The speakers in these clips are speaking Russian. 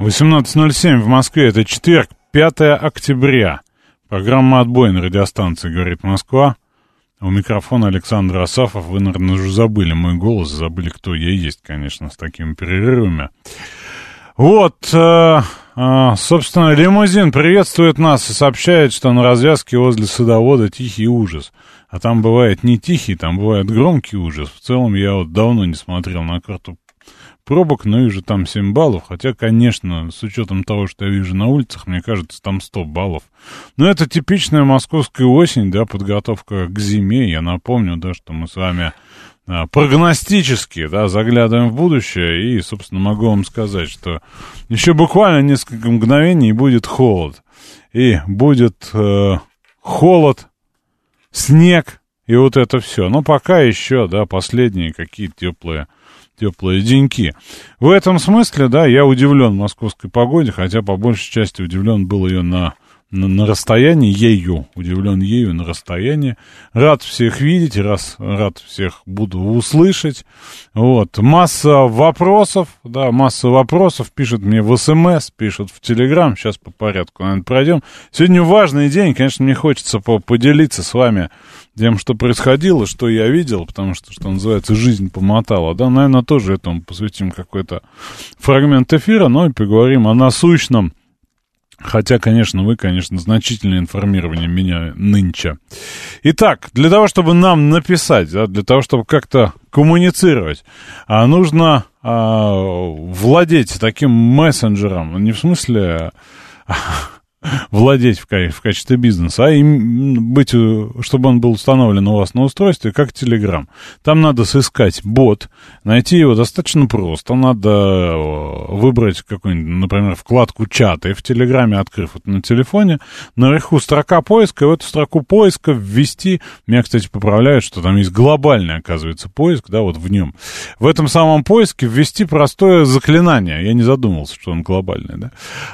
18.07 в Москве. Это четверг, 5 октября. Программа «Отбой» на радиостанции «Говорит Москва». У микрофона Александр Асафов. Вы, наверное, уже забыли мой голос, забыли, кто я есть, конечно, с такими перерывами. Вот, э, э, собственно, лимузин приветствует нас и сообщает, что на развязке возле садовода тихий ужас. А там бывает не тихий, там бывает громкий ужас. В целом я вот давно не смотрел на карту пробок, но вижу там 7 баллов. Хотя, конечно, с учетом того, что я вижу на улицах, мне кажется, там 100 баллов. Но это типичная московская осень, да, подготовка к зиме. Я напомню, да, что мы с вами а, прогностически, да, заглядываем в будущее, и, собственно, могу вам сказать, что еще буквально несколько мгновений будет холод. И будет э, холод, снег и вот это все. Но пока еще, да, последние какие теплые теплые деньки. В этом смысле, да, я удивлен московской погоде, хотя по большей части удивлен был ее на на, на расстоянии, ею, удивлен ею на расстоянии. Рад всех видеть, раз, рад всех буду услышать. Вот, масса вопросов, да, масса вопросов пишут мне в СМС, пишут в Телеграм, сейчас по порядку, наверное, пройдем. Сегодня важный день, конечно, мне хочется по поделиться с вами тем, что происходило, что я видел, потому что, что называется, жизнь помотала, да, наверное, тоже этому посвятим какой-то фрагмент эфира, но и поговорим о насущном, Хотя, конечно, вы, конечно, значительно информирование меня нынче. Итак, для того, чтобы нам написать, да, для того, чтобы как-то коммуницировать, а нужно а, владеть таким мессенджером, не в смысле владеть в, в качестве бизнеса, а им быть, э, чтобы он был установлен у вас на устройстве, как Telegram. Там надо сыскать бот, найти его достаточно просто. Надо э, выбрать какую-нибудь, например, вкладку чаты в Телеграме, открыв это на телефоне. Наверху строка поиска, и в эту строку поиска ввести, меня, кстати, поправляют, что там есть глобальный, оказывается, поиск, да, вот в нем. В этом самом поиске ввести простое заклинание. Я не задумывался, что он глобальный, да.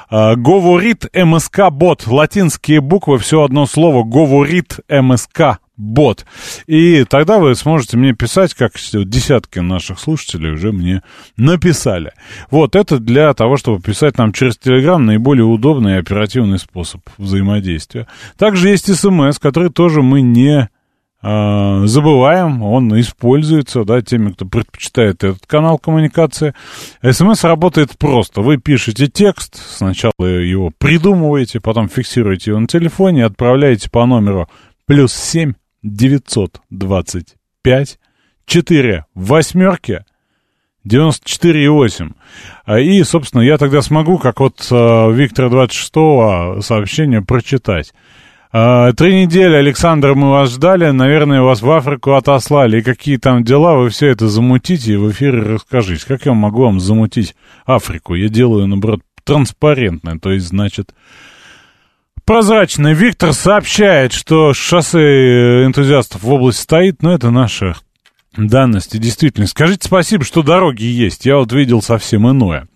А, говорит МСК МСК-бот. Латинские буквы, все одно слово. Говорит МСК бот. И тогда вы сможете мне писать, как десятки наших слушателей уже мне написали. Вот, это для того, чтобы писать нам через Телеграм наиболее удобный и оперативный способ взаимодействия. Также есть СМС, который тоже мы не забываем, он используется, да, теми, кто предпочитает этот канал коммуникации. СМС работает просто. Вы пишете текст, сначала его придумываете, потом фиксируете его на телефоне, отправляете по номеру плюс 7 925 4 восьмерки 94,8. И, собственно, я тогда смогу, как вот э, Виктора 26 сообщение прочитать. А, три недели, Александр, мы вас ждали. Наверное, вас в Африку отослали. И какие там дела, вы все это замутите и в эфире расскажите. Как я могу вам замутить Африку? Я делаю, наоборот, транспарентное. То есть, значит, прозрачно. Виктор сообщает, что шоссе энтузиастов в области стоит, но это наша данности действительно. Скажите спасибо, что дороги есть. Я вот видел совсем иное.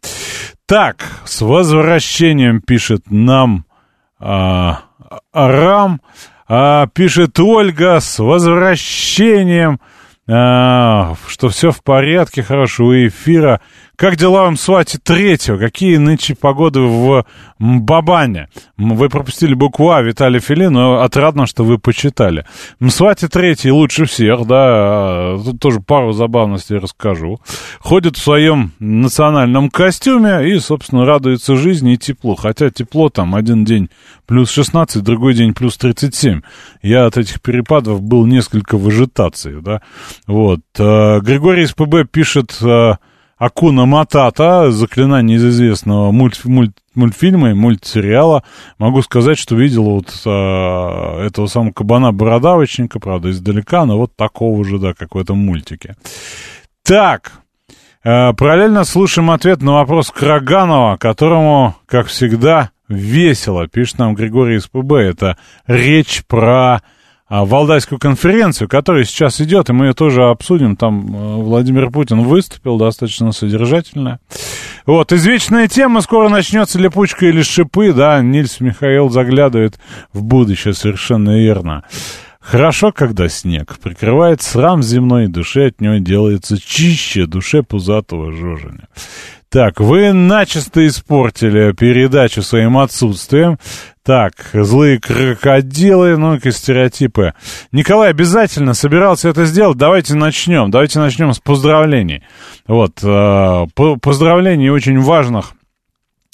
Так, с возвращением пишет нам... А, Арам. А, пишет Ольга с возвращением, а, что все в порядке, хорошего эфира. Как дела в Мсвате третьего? Какие нынче погоды в Бабане? Вы пропустили букву А, Виталий Филин, но отрадно, что вы почитали. Мсвате третий лучше всех, да, тут тоже пару забавностей расскажу. Ходит в своем национальном костюме и, собственно, радуется жизни и теплу. Хотя тепло там один день плюс 16, другой день плюс 37. Я от этих перепадов был несколько в ажитации, да. Вот. Э, Григорий из ПБ пишет э, Акуна Матата, заклинание из известного мульт, мульт, мультфильма и мультсериала. Могу сказать, что видел вот а, этого самого кабана-бородавочника, правда, издалека, но вот такого же, да, как в этом мультике. Так, Э, параллельно слушаем ответ на вопрос Краганова, которому, как всегда, весело, пишет нам Григорий СПБ. Это речь про Валдайскую конференцию, которая сейчас идет, и мы ее тоже обсудим. Там э, Владимир Путин выступил достаточно содержательно. Вот, извечная тема, скоро начнется липучка или шипы, да, Нильс Михаил заглядывает в будущее, совершенно верно. Хорошо, когда снег прикрывает срам земной, душе от него делается чище, душе пузатого жоженя. Так, вы начисто испортили передачу своим отсутствием. Так, злые крокодилы, ну-ка, стереотипы. Николай обязательно собирался это сделать. Давайте начнем. Давайте начнем с поздравлений. Вот, э, поздравлений очень важных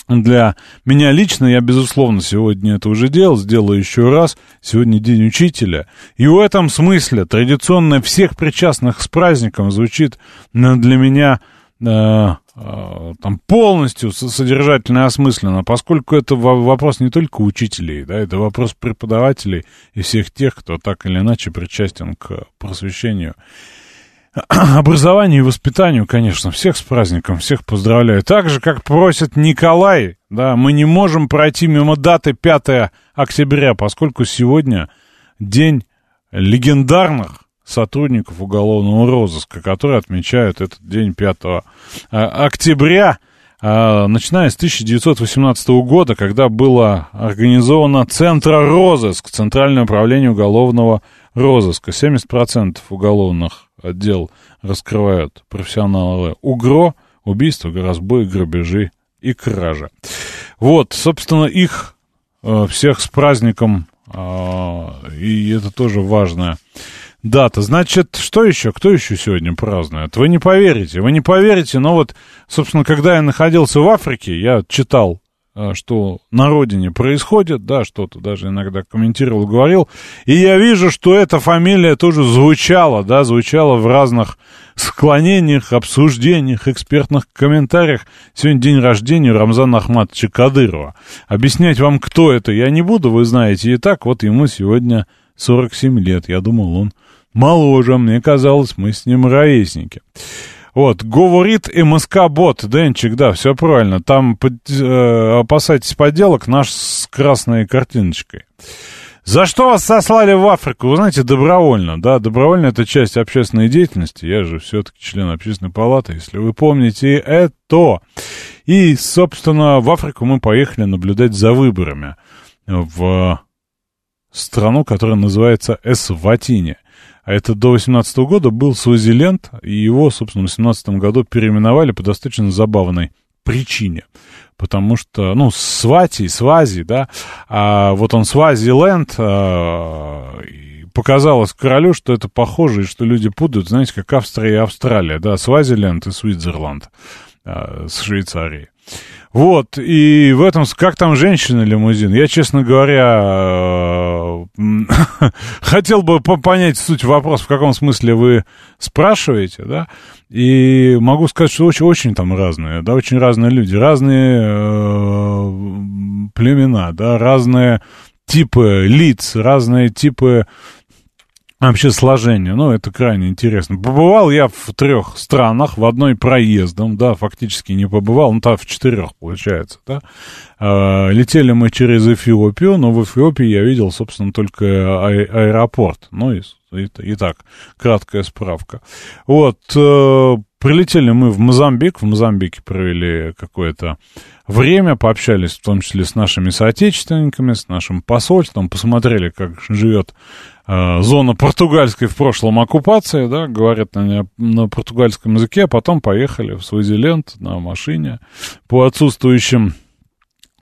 для меня лично, я, безусловно, сегодня это уже делал, сделаю еще раз. Сегодня День Учителя. И в этом смысле традиционно всех причастных с праздником звучит для меня э, э, там полностью содержательно осмысленно, поскольку это вопрос не только учителей, да, это вопрос преподавателей и всех тех, кто так или иначе причастен к просвещению образованию и воспитанию, конечно, всех с праздником, всех поздравляю. Так же, как просит Николай, да, мы не можем пройти мимо даты 5 октября, поскольку сегодня день легендарных сотрудников уголовного розыска, которые отмечают этот день 5 а, октября, а, начиная с 1918 года, когда было организовано Центра розыск, Центральное управление уголовного розыска. 70% уголовных отдел раскрывают профессионалы УГРО, убийства, разбой, грабежи и кражи. Вот, собственно, их э, всех с праздником, э, и это тоже важная дата. Значит, что еще? Кто еще сегодня празднует? Вы не поверите, вы не поверите, но вот, собственно, когда я находился в Африке, я читал а, что на родине происходит, да, что-то даже иногда комментировал, говорил, и я вижу, что эта фамилия тоже звучала, да, звучала в разных склонениях, обсуждениях, экспертных комментариях. Сегодня день рождения Рамзана Ахматовича Кадырова. Объяснять вам, кто это, я не буду, вы знаете и так, вот ему сегодня 47 лет, я думал, он моложе, мне казалось, мы с ним ровесники. Вот, говорит МСК-бот, Денчик, да, все правильно. Там э, опасайтесь подделок наш с красной картиночкой. За что вас сослали в Африку? Вы знаете, добровольно, да, добровольно это часть общественной деятельности. Я же все-таки член общественной палаты, если вы помните это. И, собственно, в Африку мы поехали наблюдать за выборами в страну, которая называется Эсватини. А это до 18 года был Свазиленд, и его, собственно, в 18 году переименовали по достаточно забавной причине. Потому что, ну, Свати, Свази, да, а вот он Свазиленд, а, показалось королю, что это похоже, и что люди путают, знаете, как Австрия и Австралия, да, Свазиленд и Свитзерленд а, с Швейцарией. Вот, и в этом, как там женщина-лимузин, я, честно говоря, э, хотел бы понять суть вопроса, в каком смысле вы спрашиваете, да, и могу сказать, что очень, очень там разные, да, очень разные люди, разные э, племена, да, разные типы лиц, разные типы вообще сложение. Ну, это крайне интересно. Побывал я в трех странах, в одной проездом, да, фактически не побывал, ну, там в четырех, получается, да. А, летели мы через Эфиопию, но в Эфиопии я видел, собственно, только а аэропорт. Ну, и, и, и так, краткая справка. Вот, э, прилетели мы в Мозамбик, в Мозамбике провели какое-то время, пообщались в том числе с нашими соотечественниками, с нашим посольством, посмотрели, как живет э, зона португальской в прошлом оккупации, да, говорят на, на португальском языке, а потом поехали в Свазиленд на машине по отсутствующим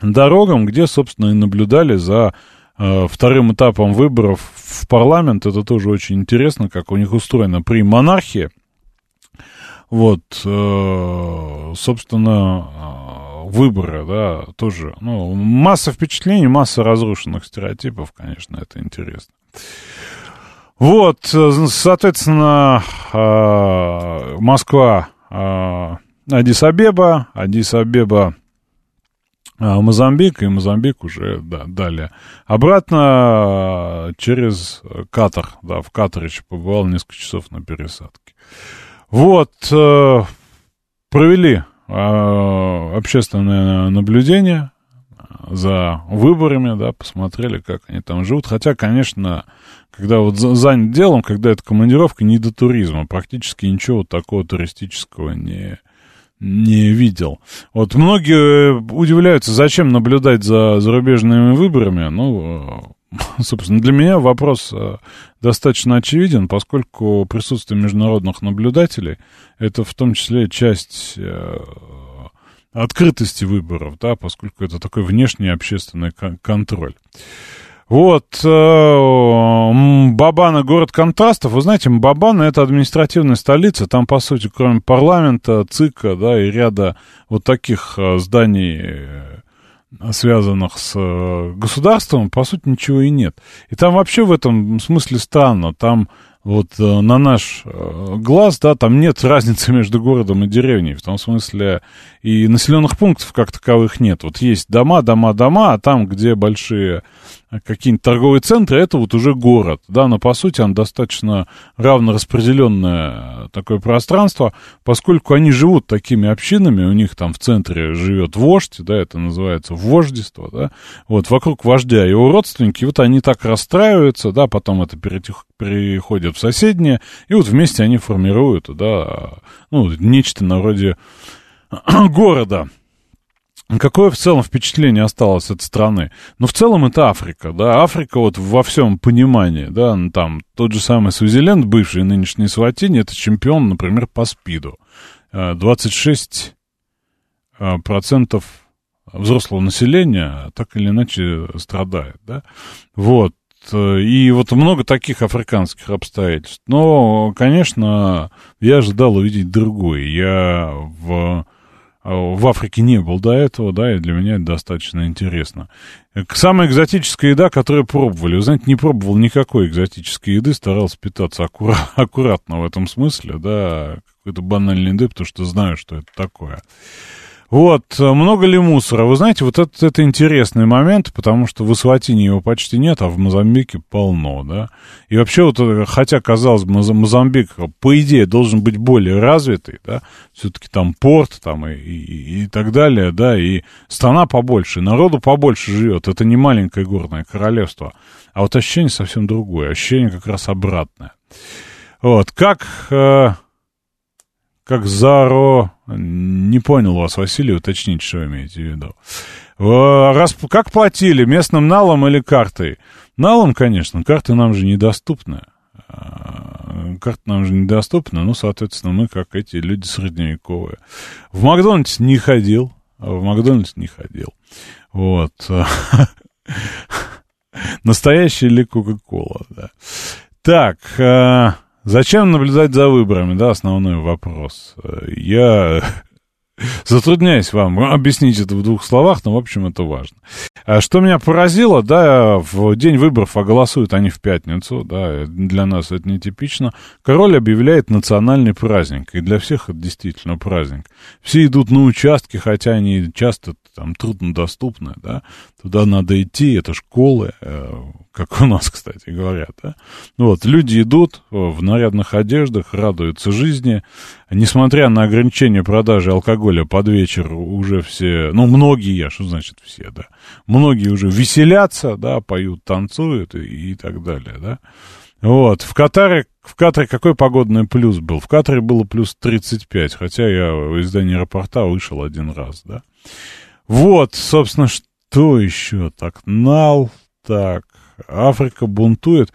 дорогам, где, собственно, и наблюдали за э, вторым этапом выборов в парламент. Это тоже очень интересно, как у них устроено при монархии. Вот, э, собственно, э, выборы, да, тоже, ну, масса впечатлений, масса разрушенных стереотипов, конечно, это интересно. Вот, соответственно, э, Москва, Адис-Абеба, Адис-Абеба, Мозамбик, и Мозамбик уже, да, далее. Обратно через Катар, да, в Катаре еще побывал несколько часов на пересадке. Вот, э, провели э, общественное наблюдение за выборами, да, посмотрели, как они там живут. Хотя, конечно, когда вот занят делом, когда это командировка, не до туризма, практически ничего такого туристического не, не видел. Вот многие удивляются, зачем наблюдать за зарубежными выборами. Ну, собственно, для меня вопрос э, достаточно очевиден, поскольку присутствие международных наблюдателей это в том числе часть э, открытости выборов, да, поскольку это такой внешний общественный контроль. Вот, э, Бабана город контрастов. Вы знаете, Бабана это административная столица. Там, по сути, кроме парламента, ЦИКа, да, и ряда вот таких зданий, связанных с государством, по сути, ничего и нет. И там вообще в этом смысле странно. Там вот э, на наш э, глаз, да, там нет разницы между городом и деревней, в том смысле и населенных пунктов как таковых нет. Вот есть дома, дома, дома, а там, где большие какие-нибудь торговые центры, это вот уже город, да, но по сути он достаточно равно распределенное такое пространство, поскольку они живут такими общинами, у них там в центре живет вождь, да, это называется вождество, да, вот вокруг вождя его родственники, вот они так расстраиваются, да, потом это переходит в соседние, и вот вместе они формируют, да, ну, нечто на вроде города. Какое в целом впечатление осталось от страны? Ну, в целом это Африка, да, Африка вот во всем понимании, да, ну, там тот же самый Свазиленд, бывший нынешний Сватини, это чемпион, например, по СПИДу. 26 э, процентов взрослого населения так или иначе страдает, да, вот, и вот много таких африканских обстоятельств. Но, конечно, я ожидал увидеть другое. Я в в Африке не был до этого, да, и для меня это достаточно интересно. Самая экзотическая еда, которую пробовали, вы знаете, не пробовал никакой экзотической еды, старался питаться аккура- аккуратно в этом смысле, да, какой-то банальный еды, потому что знаю, что это такое. Вот, э, много ли мусора? Вы знаете, вот это, это интересный момент, потому что в Исватине его почти нет, а в Мозамбике полно, да. И вообще вот, э, хотя, казалось бы, Мозамбик, по идее, должен быть более развитый, да, все-таки там порт, там и, и, и так далее, да, и страна побольше, народу побольше живет, это не маленькое горное королевство, а вот ощущение совсем другое, ощущение как раз обратное. Вот, как... Э, как Заро... Не понял вас, Василий, уточните, что вы имеете в виду. Раз, как платили, местным налом или картой? Налом, конечно, карты нам же недоступны. А, карты нам же недоступны, ну, соответственно, мы, как эти люди средневековые. В Макдональдс не ходил, в Макдональдс не ходил. Вот. Настоящая ли Кока-Кола, да. Так, а, Зачем наблюдать за выборами, да, основной вопрос. Я затрудняюсь вам объяснить это в двух словах, но, в общем, это важно. А что меня поразило, да, в день выборов, а голосуют они в пятницу, да, для нас это нетипично, король объявляет национальный праздник, и для всех это действительно праздник. Все идут на участки, хотя они часто там труднодоступны, да, туда надо идти, это школы, э, как у нас, кстати, говорят, да. Вот, люди идут в нарядных одеждах, радуются жизни, несмотря на ограничение продажи алкоголя под вечер, уже все, ну, многие, что значит все, да, многие уже веселятся, да, поют, танцуют и, и так далее, да. Вот, в Катаре, в Катаре какой погодный плюс был? В Катаре было плюс 35, хотя я из здания аэропорта вышел один раз, да. Вот, собственно, что еще? Так, Нал, так, Африка бунтует.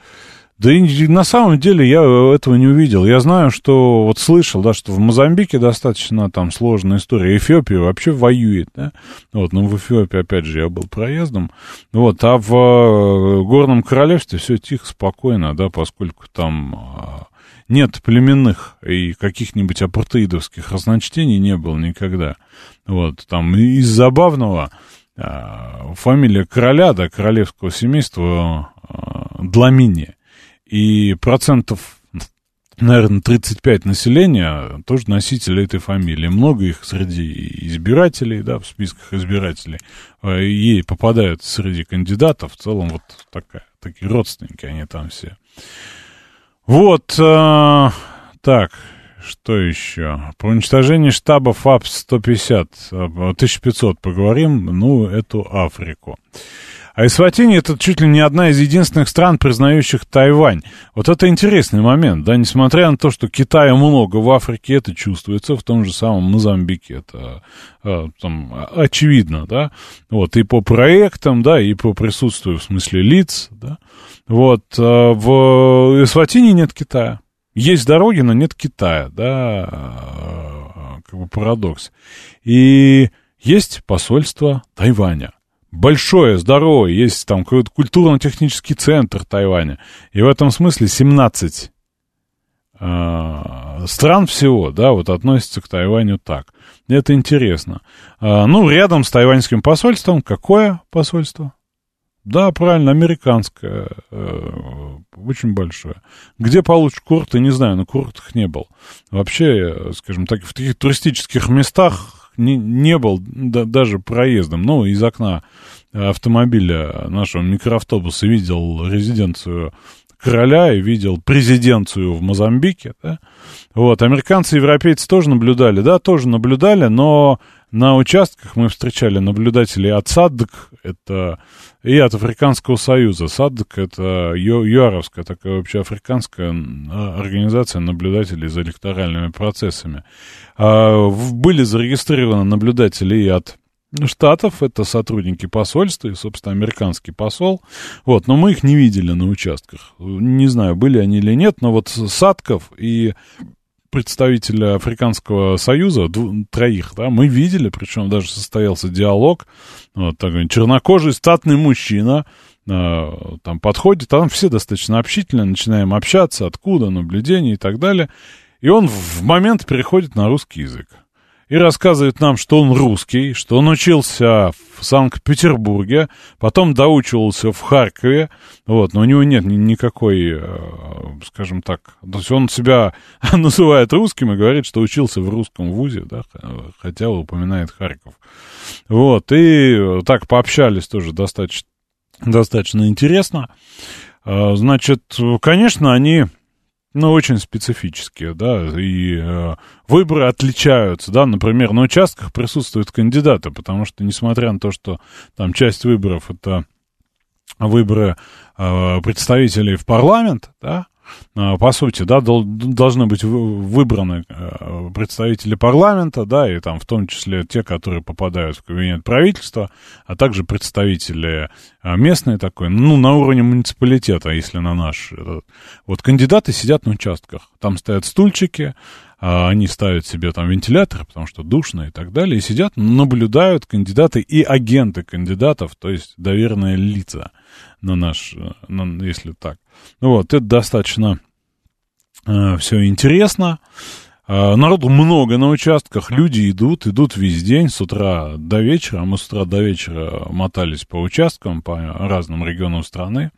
Да и на самом деле я этого не увидел. Я знаю, что вот слышал, да, что в Мозамбике достаточно там сложная история. Эфиопия вообще воюет, да. Вот, но в Эфиопии, опять же, я был проездом. Вот, а в э, Горном Королевстве все тихо, спокойно, да, поскольку там а, нет племенных и каких-нибудь апартеидовских разночтений не было никогда. Вот, там из забавного а, фамилия короля, да, королевского семейства а, Дламини. И процентов, наверное, 35 населения тоже носители этой фамилии. Много их среди избирателей, да, в списках избирателей. И попадают среди кандидатов. В целом вот такая, такие родственники они там все. Вот, э, так, что еще? Про уничтожение штаба ФАП-150, 1500 поговорим, ну, эту Африку. А Эсватини это чуть ли не одна из единственных стран, признающих Тайвань. Вот это интересный момент, да, несмотря на то, что Китая много в Африке, это чувствуется, в том же самом Мозамбике, это а, там, очевидно, да, вот, и по проектам, да, и по присутствию, в смысле, лиц, да, вот, а в Эсватине нет Китая. Есть дороги, но нет Китая, да, а, как бы парадокс. И есть посольство Тайваня большое, здоровое, есть там культурно-технический центр Тайваня. И в этом смысле 17 э, стран всего, да, вот относятся к Тайваню так. Это интересно. Э, ну, рядом с тайваньским посольством какое посольство? Да, правильно, американское, э, очень большое. Где получишь курорты, не знаю, на курортах не был. Вообще, скажем так, в таких туристических местах не, не был да, даже проездом. Ну, из окна автомобиля нашего микроавтобуса видел резиденцию короля и видел президенцию в Мозамбике, да? Вот, американцы и европейцы тоже наблюдали, да, тоже наблюдали, но на участках мы встречали наблюдателей от САДК, это и от Африканского Союза. САДК — это ЮАРовская такая вообще африканская организация наблюдателей за электоральными процессами. А, были зарегистрированы наблюдатели и от Штатов, это сотрудники посольства и, собственно, американский посол. Вот, но мы их не видели на участках. Не знаю, были они или нет, но вот Садков и представителя Африканского Союза, дву, троих, да, мы видели, причем даже состоялся диалог, вот такой чернокожий статный мужчина, э, там подходит, там все достаточно общительно, начинаем общаться, откуда, наблюдения и так далее, и он в момент переходит на русский язык и рассказывает нам, что он русский, что он учился в Санкт-Петербурге, потом доучивался в Харькове, вот, но у него нет ни, никакой, э, скажем так, то есть он себя называет русским и говорит, что учился в русском вузе, да, хотя упоминает Харьков. Вот, и так пообщались тоже достаточно, достаточно интересно. Э, значит, конечно, они ну, очень специфические, да, и э, выборы отличаются, да, например, на участках присутствуют кандидаты, потому что, несмотря на то, что там часть выборов это выборы э, представителей в парламент, да, по сути, да, должны быть выбраны э, представители парламента, да, и там в том числе те, которые попадают в кабинет правительства, а также представители э, местные такой, ну, на уровне муниципалитета, если на наш. Вот кандидаты сидят на участках, там стоят стульчики, они ставят себе там вентиляторы, потому что душно и так далее, и сидят, наблюдают кандидаты и агенты кандидатов, то есть доверенные лица на наш, на, если так. Ну вот, это достаточно э, все интересно. Э, народу много на участках, люди идут, идут весь день, с утра до вечера. Мы с утра до вечера мотались по участкам, по разным регионам страны.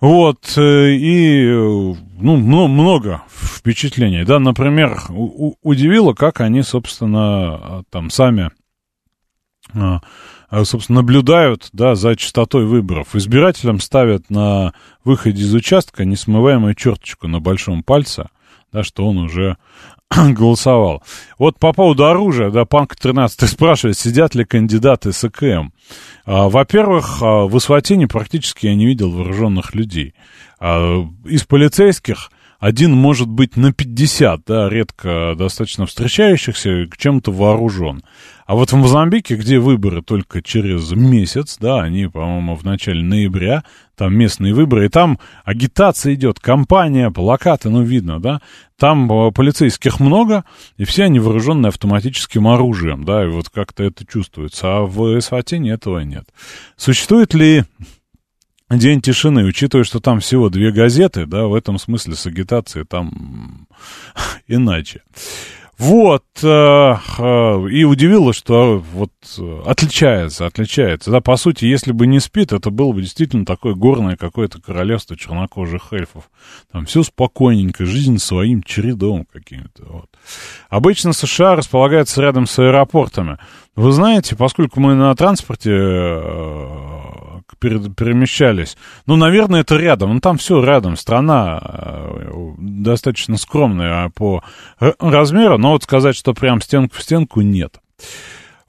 Вот, э, и, ну, много впечатлений, да, например, удивило, как они, собственно, там сами а, собственно, наблюдают, да, за частотой выборов. Избирателям ставят на выходе из участка несмываемую черточку на большом пальце, да, что он уже голосовал. Вот по поводу оружия, да, Панк 13 спрашивает, сидят ли кандидаты с ЭКМ. А, во-первых, а, в Исватине практически я не видел вооруженных людей. А, из полицейских один может быть на 50, да, редко достаточно встречающихся, к чем-то вооружен. А вот в Мозамбике, где выборы только через месяц, да, они, по-моему, в начале ноября, там местные выборы, и там агитация идет, кампания, плакаты, ну, видно, да, там э, полицейских много, и все они вооружены автоматическим оружием, да, и вот как-то это чувствуется, а в Эсватине этого нет. Существует ли День тишины, учитывая, что там всего две газеты, да, в этом смысле с агитацией там иначе. Вот, э, э, и удивило, что вот отличается, отличается. Да, по сути, если бы не спит, это было бы действительно такое горное какое-то королевство чернокожих эльфов. Там все спокойненько, жизнь своим чередом каким-то. Вот. Обычно США располагается рядом с аэропортами. Вы знаете, поскольку мы на транспорте э, перемещались. Ну, наверное, это рядом. Ну, там все рядом. Страна э, достаточно скромная по размеру, но вот сказать, что прям стенку в стенку, нет.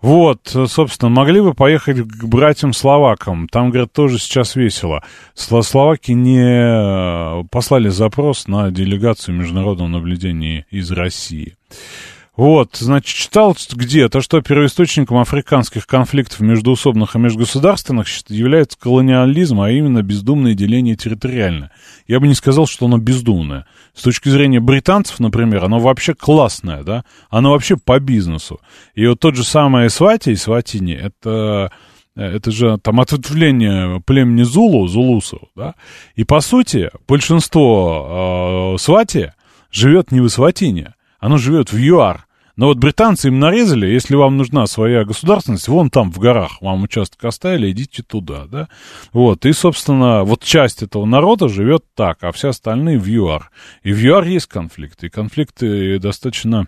Вот, собственно, могли бы поехать к братьям-словакам. Там, говорят, тоже сейчас весело. Словаки не послали запрос на делегацию международного наблюдения из России. Вот, значит, читал где-то, что первоисточником африканских конфликтов междуусобных и межгосударственных является колониализм, а именно бездумное деление территориально. Я бы не сказал, что оно бездумное. С точки зрения британцев, например, оно вообще классное, да? Оно вообще по бизнесу. И вот тот же самый Свати и Сватини, это это же там ответвление племени Зулу, зулусов, да, и по сути большинство э, свати живет не в Сватине, оно живет в ЮАР. Но вот британцы им нарезали, если вам нужна своя государственность, вон там в горах вам участок оставили, идите туда, да. Вот, и, собственно, вот часть этого народа живет так, а все остальные в ЮАР. И в ЮАР есть конфликты, и конфликты достаточно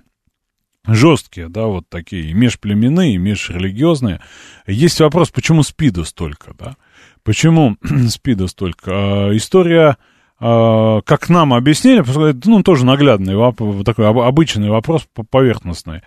жесткие, да, вот такие, межплеменные, межрелигиозные. Есть вопрос, почему СПИДа столько, да? Почему СПИДа столько? А, история как нам объяснили, ну, тоже наглядный, такой обычный вопрос поверхностный.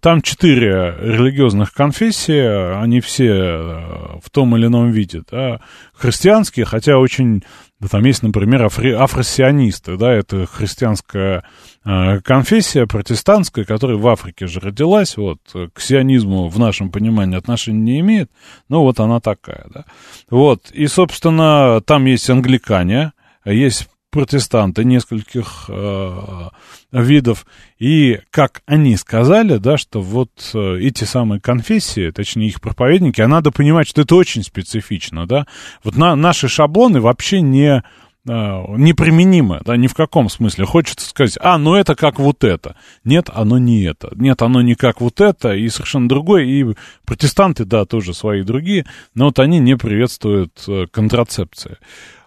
Там четыре религиозных конфессии, они все э, в том или ином виде, да, христианские, хотя очень, да, там есть, например, афри, афросионисты, да, это христианская э, конфессия протестантская, которая в Африке же родилась, вот, к сионизму в нашем понимании отношения не имеет, но вот она такая, да. Вот, и, собственно, там есть англикане, есть протестанты нескольких э, видов. И как они сказали, да, что вот э, эти самые конфессии, точнее их проповедники, а надо понимать, что это очень специфично, да. Вот на, наши шаблоны вообще не э, неприменимы, да, ни в каком смысле. Хочется сказать, а, ну это как вот это. Нет, оно не это. Нет, оно не как вот это, и совершенно другое. И протестанты, да, тоже свои другие, но вот они не приветствуют э, контрацепции.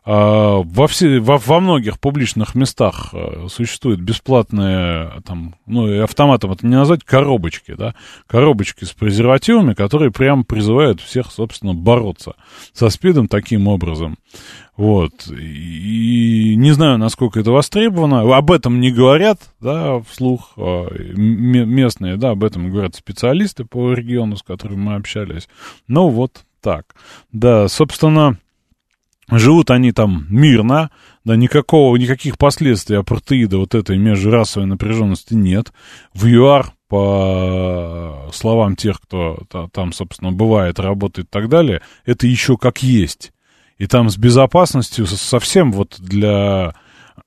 А, во, все, во, во многих публичных местах э, существуют бесплатные, там, ну, автоматом это не назвать, коробочки, да, коробочки с презервативами, которые прямо призывают всех, собственно, бороться со СПИДом таким образом. Вот. И не знаю, насколько это востребовано. Об этом не говорят, да, вслух а, местные, да, об этом говорят специалисты по региону, с которыми мы общались. Ну, вот так. Да, собственно, Живут они там мирно, да, никакого, никаких последствий апартеида вот этой межрасовой напряженности нет. В ЮАР, по словам тех, кто там, собственно, бывает, работает и так далее, это еще как есть. И там с безопасностью совсем вот для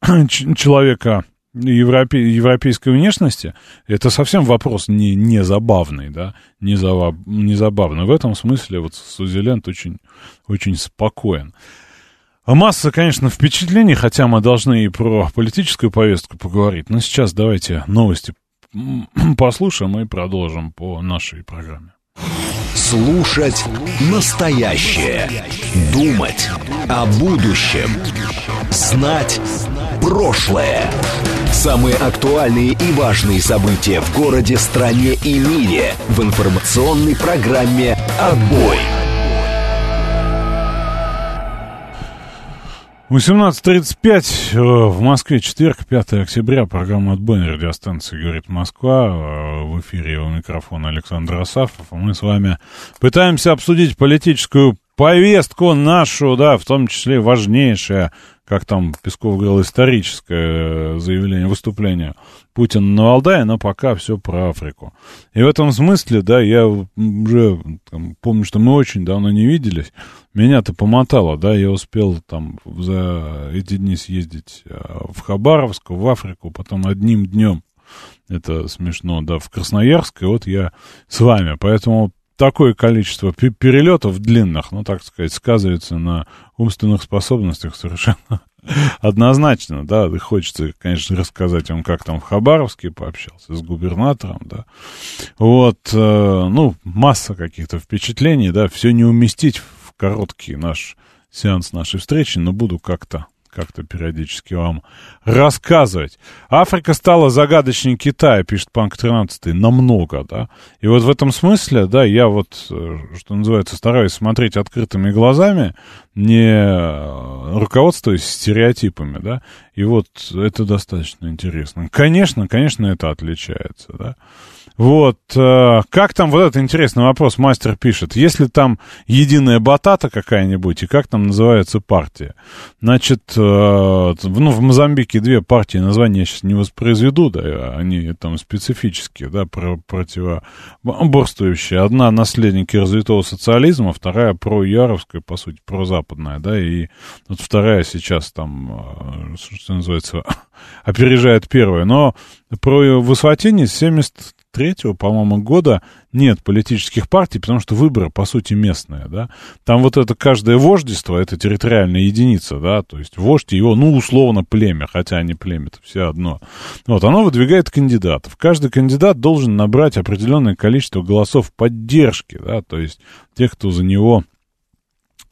человека европе, европейской внешности, это совсем вопрос не, не забавный, да, не, забав, не забавный. В этом смысле вот Сузеленд очень, очень спокоен. Масса, конечно, впечатлений, хотя мы должны и про политическую повестку поговорить. Но сейчас давайте новости послушаем и продолжим по нашей программе. Слушать настоящее. Думать о будущем. Знать прошлое. Самые актуальные и важные события в городе, стране и мире в информационной программе «Отбой». 18.35 э, в Москве, четверг, 5 октября, программа «Отбой» на радиостанции «Говорит Москва». Э, в эфире у микрофона Александр Асафов. Мы с вами пытаемся обсудить политическую повестку нашу, да, в том числе важнейшее, как там Песков говорил, историческое заявление, выступление Путина на Валдае, но пока все про Африку. И в этом смысле, да, я уже там, помню, что мы очень давно не виделись, меня-то помотало, да, я успел там за эти дни съездить а, в Хабаровск, в Африку, потом одним днем это смешно, да, в Красноярск, и вот я с вами. Поэтому такое количество перелетов длинных, ну, так сказать, сказывается на умственных способностях совершенно однозначно, да, и хочется, конечно, рассказать вам, как там в Хабаровске пообщался с губернатором, да, вот, э, ну, масса каких-то впечатлений, да, все не уместить в короткий наш сеанс нашей встречи, но буду как-то как-то периодически вам рассказывать. Африка стала загадочнее Китая, пишет Панк 13, намного, да. И вот в этом смысле, да, я вот, э, что называется, стараюсь смотреть открытыми глазами, не руководствуясь стереотипами, да. И вот это достаточно интересно. Конечно, конечно, это отличается, да. Вот, э, как там, вот этот интересный вопрос мастер пишет, если там единая батата какая-нибудь, и как там называется партия? Значит, э, ну, в Мозамбике две партии, названия я сейчас не воспроизведу, да, они там специфические, да, про, противоборствующие. Одна наследники развитого социализма, вторая про-яровская, по сути, прозападная, да, и вот вторая сейчас там, э, что называется, опережает первая. Но про Высотине 70 третьего, по-моему, года нет политических партий, потому что выборы, по сути, местные, да. Там вот это каждое вождество, это территориальная единица, да, то есть вождь его, ну, условно, племя, хотя они племя, это все одно. Вот, оно выдвигает кандидатов. Каждый кандидат должен набрать определенное количество голосов поддержки, да, то есть тех, кто за него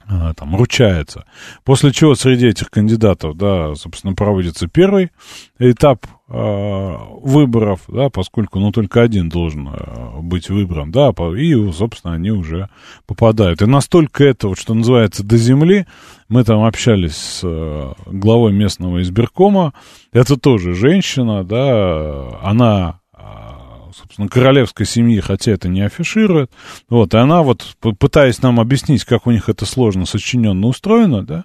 а, там, ручается. После чего среди этих кандидатов, да, собственно, проводится первый этап выборов, да, поскольку, ну, только один должен э, быть выбран, да, и, собственно, они уже попадают. И настолько это, вот, что называется, до земли, мы там общались с э, главой местного избиркома, это тоже женщина, да, она собственно, королевской семьи, хотя это не афиширует. Вот, и она вот, пытаясь нам объяснить, как у них это сложно сочиненно устроено, да,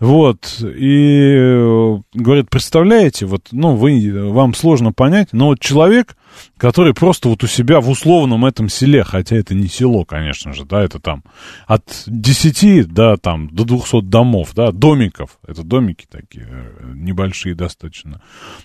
вот, и э, говорит, представляете, вот, ну, вы, вам сложно понять, но вот человек, который просто вот у себя в условном этом селе, хотя это не село, конечно же, да, это там от 10 до, там, до 200 домов, да, домиков, это домики такие, э, небольшие достаточно,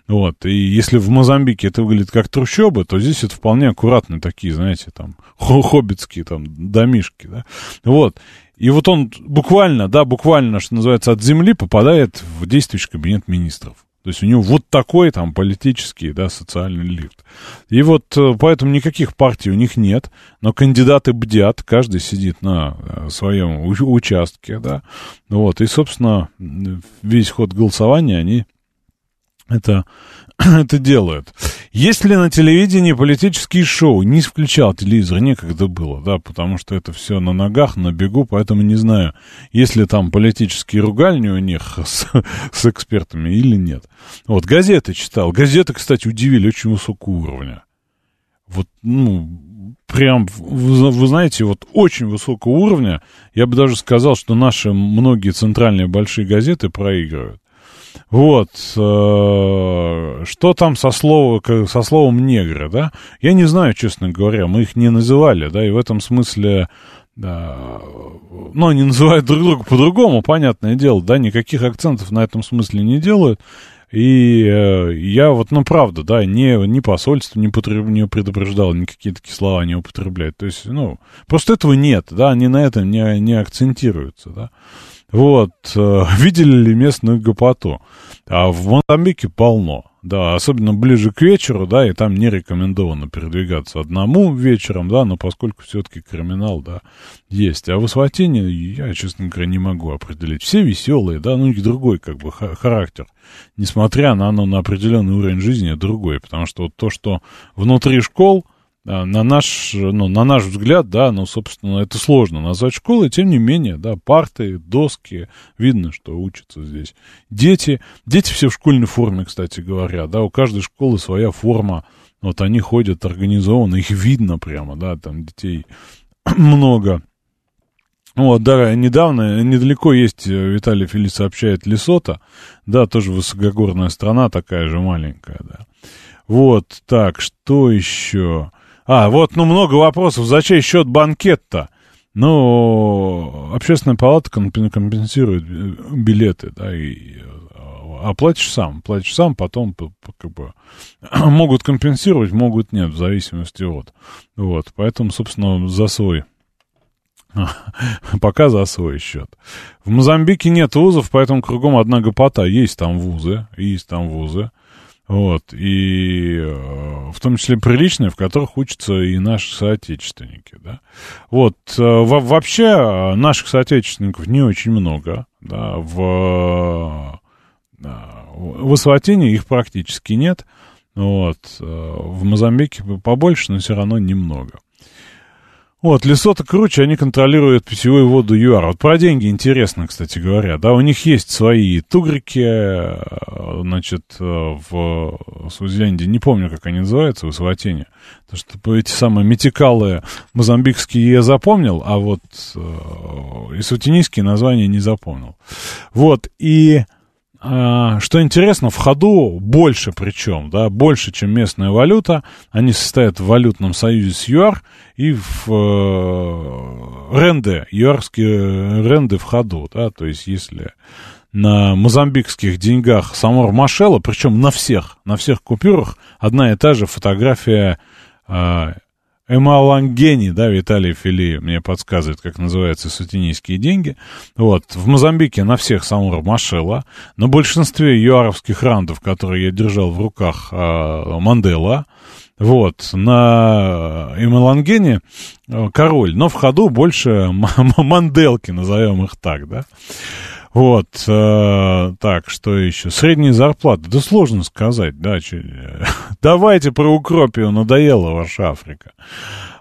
вот, и если в Мозамбике это выглядит как трущобы, то здесь это вполне аккуратные такие, знаете, там, хоббитские там домишки, да, вот, и вот он буквально, да, буквально, что называется, от земли попадает в действующий кабинет министров. То есть у него вот такой там политический, да, социальный лифт. И вот э, поэтому никаких партий у них нет, но кандидаты бдят, каждый сидит на э, своем участке, да. Вот, и, собственно, весь ход голосования они это, это делают. Если на телевидении политические шоу, не включал телевизор, некогда было, да, потому что это все на ногах, на бегу, поэтому не знаю, есть ли там политические ругальни у них с, с экспертами или нет. Вот, газеты читал. Газеты, кстати, удивили очень высокого уровня. Вот, ну, прям, вы, вы знаете, вот очень высокого уровня. Я бы даже сказал, что наши многие центральные большие газеты проигрывают. Вот. Э, что там со, слова, со словом негры, да? Я не знаю, честно говоря, мы их не называли, да, и в этом смысле... Да, но они называют друг друга по-другому, понятное дело, да, никаких акцентов на этом смысле не делают. И э, я вот, ну, правда, да, не, ни посольство не, потреб, не предупреждал, никакие такие слова не употребляют. То есть, ну, просто этого нет, да, они на этом не, не акцентируются, да. Вот, э, видели ли местную гопоту? А в Мозамбике полно, да, особенно ближе к вечеру, да, и там не рекомендовано передвигаться одному вечером, да, но поскольку все-таки криминал, да, есть. А в Асфатине я, честно говоря, не могу определить. Все веселые, да, ну, и другой, как бы, характер. Несмотря на, ну, на определенный уровень жизни, другой, потому что вот то, что внутри школ, на наш, ну, на наш взгляд, да, ну, собственно, это сложно назвать школой, тем не менее, да, парты, доски, видно, что учатся здесь. Дети, дети все в школьной форме, кстати говоря, да, у каждой школы своя форма, вот они ходят организованно, их видно прямо, да, там детей много. Вот, да, недавно, недалеко есть, э, Виталий Фили сообщает, Лесота, да, тоже высокогорная страна, такая же маленькая, да. Вот, так, что еще? А, вот, ну, много вопросов. За чей счет банкет-то? Ну, общественная палата компенсирует билеты, да, и оплатишь а сам, платишь сам, потом как бы могут компенсировать, могут нет, в зависимости от. Вот, поэтому, собственно, за свой Пока за свой счет. В Мозамбике нет вузов, поэтому кругом одна гопота. Есть там вузы, есть там вузы. Вот, и э, в том числе приличные, в которых учатся и наши соотечественники, да. Вот, э, вообще наших соотечественников не очень много, да, в в Асватине их практически нет. Вот. В Мозамбике побольше, но все равно немного. Вот, Лесото круче, они контролируют питьевую воду ЮАР. Вот про деньги интересно, кстати говоря. Да, у них есть свои тугрики, э, значит, э, в Свазилендии, не помню, как они называются, в Сватине. Потому что эти самые метикалы мозамбикские я запомнил, а вот э, и названия не запомнил. Вот, и что интересно, в ходу больше причем, да, больше, чем местная валюта. Они состоят в валютном союзе с ЮАР и в э, ренды, юарские ренды в ходу, да, то есть если на мозамбикских деньгах Самор Машела, причем на всех, на всех купюрах одна и та же фотография э, Эмалангени, да, Виталий Фили мне подсказывает, как называются сутинийские деньги. Вот, в Мозамбике на всех Самура Машела, на большинстве юаровских рандов, которые я держал в руках, э, Мандела, вот, на Эмалангене э, король, но в ходу больше манделки, назовем их так, да. Вот, э, так, что еще? Средние зарплаты. Да сложно сказать, да. Че, давайте про укропию, надоела ваша Африка.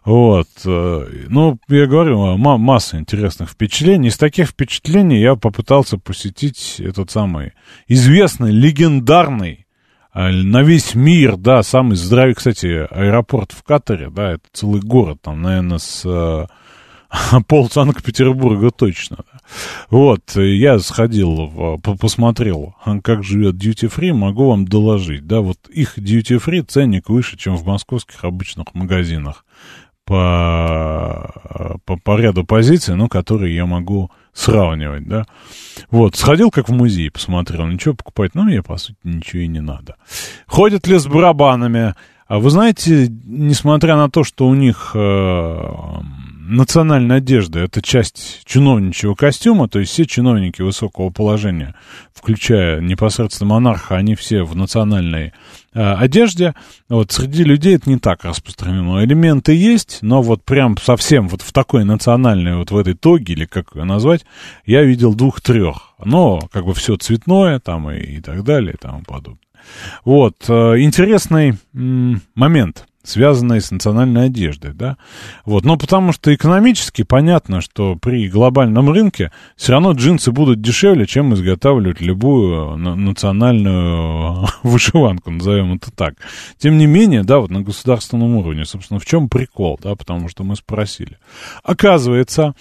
Вот, э, ну, я говорю, масса интересных впечатлений. Из таких впечатлений я попытался посетить этот самый известный, легендарный э, на весь мир, да, самый здравый, кстати, аэропорт в Катаре, да, это целый город, там, наверное, с э, пол Санкт-Петербурга точно. Вот, я сходил, посмотрел, как живет Duty Free, могу вам доложить, да, вот их Duty Free ценник выше, чем в московских обычных магазинах по, по, по ряду позиций, ну, которые я могу сравнивать, да. Вот, сходил как в музей, посмотрел, ничего покупать, ну, мне, по сути, ничего и не надо. Ходят ли с барабанами? А вы знаете, несмотря на то, что у них э, национальная одежда — это часть чиновничьего костюма, то есть все чиновники высокого положения, включая непосредственно монарха, они все в национальной э, одежде. Вот среди людей это не так распространено. Элементы есть, но вот прям совсем вот в такой национальной, вот в этой тоге, или как ее назвать, я видел двух-трех. Но как бы все цветное там и, и так далее и тому подобное. Вот, э, интересный м- момент — связанные с национальной одеждой, да, вот, но потому что экономически понятно, что при глобальном рынке все равно джинсы будут дешевле, чем изготавливать любую национальную вышиванку, назовем это так. Тем не менее, да, вот на государственном уровне, собственно, в чем прикол, да, потому что мы спросили. Оказывается,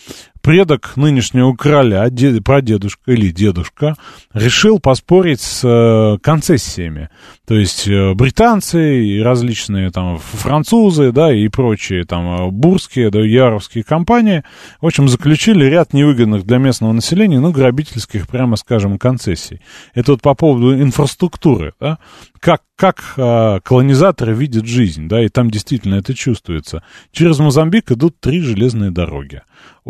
предок нынешнего короля, дед, прадедушка или дедушка, решил поспорить с э, концессиями. То есть э, британцы и различные там французы, да, и прочие там э, бурские, да, яровские компании, в общем, заключили ряд невыгодных для местного населения, ну, грабительских, прямо скажем, концессий. Это вот по поводу инфраструктуры, да, как, как э, колонизаторы видят жизнь, да, и там действительно это чувствуется. Через Мозамбик идут три железные дороги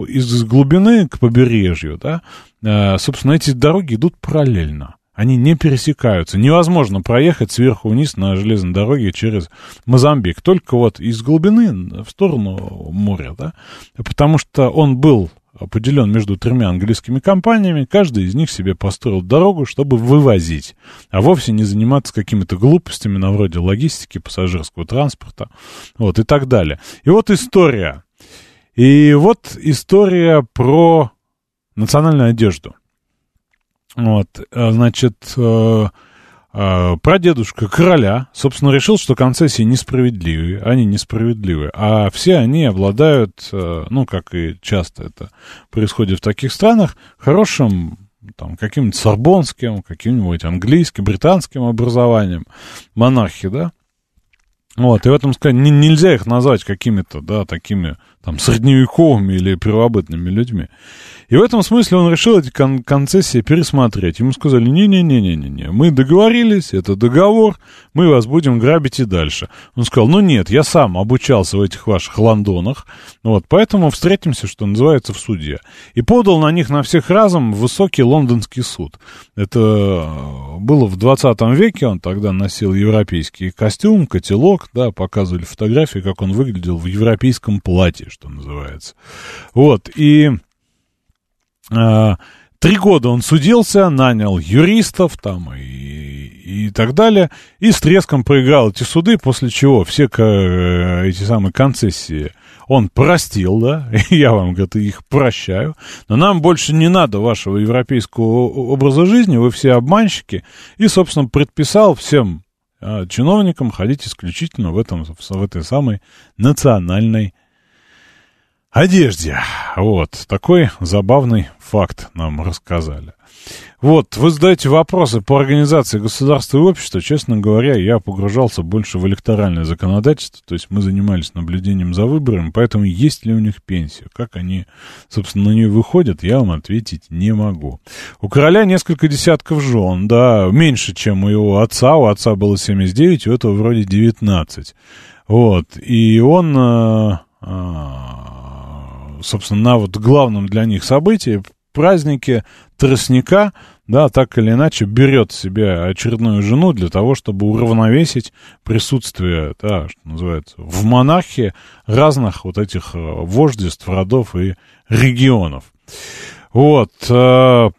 из глубины к побережью, да, э, собственно, эти дороги идут параллельно. Они не пересекаются. Невозможно проехать сверху вниз на железной дороге через Мозамбик. Только вот из глубины в сторону моря, да. Потому что он был поделен между тремя английскими компаниями, каждый из них себе построил дорогу, чтобы вывозить, а вовсе не заниматься какими-то глупостями на вроде логистики, пассажирского транспорта, вот и так далее. И вот история и вот история про национальную одежду. Вот, э, значит, э, э, прадедушка короля, собственно, решил, что концессии несправедливые, они несправедливые, а все они обладают, ну, как и часто это происходит в таких странах, хорошим там, каким-нибудь сорбонским, каким-нибудь английским, британским образованием. Монархи, да, вот, и в этом сказать, нельзя их назвать какими-то, да, такими там, средневековыми или первобытными людьми. И в этом смысле он решил эти кон- концессии пересмотреть. Ему сказали, не-не-не-не-не, мы договорились, это договор, мы вас будем грабить и дальше. Он сказал, ну нет, я сам обучался в этих ваших лондонах, вот, поэтому встретимся, что называется, в суде. И подал на них на всех разом высокий лондонский суд. Это было в 20 веке, он тогда носил европейский костюм, котелок, да, показывали фотографии, как он выглядел в европейском платье, что называется. Вот, и... А, Три года он судился, нанял юристов там и, и так далее, и с треском проиграл эти суды, после чего все э, эти самые концессии он простил, да, я вам, говорит, их прощаю, но нам больше не надо вашего европейского образа жизни, вы все обманщики, и, собственно, предписал всем а, чиновникам ходить исключительно в, этом, в этой самой национальной одежде. Вот, такой забавный факт нам рассказали. Вот, вы задаете вопросы по организации государства и общества. Честно говоря, я погружался больше в электоральное законодательство, то есть мы занимались наблюдением за выборами, поэтому есть ли у них пенсия, как они, собственно, на нее выходят, я вам ответить не могу. У короля несколько десятков жен, да, меньше, чем у его отца, у отца было 79, у этого вроде 19. Вот, и он... А, а, собственно, на вот главном для них событии празднике тростника, да, так или иначе берет себе очередную жену для того, чтобы уравновесить присутствие, да, что называется, в монархии разных вот этих э, вождеств, родов и регионов. Вот. Э,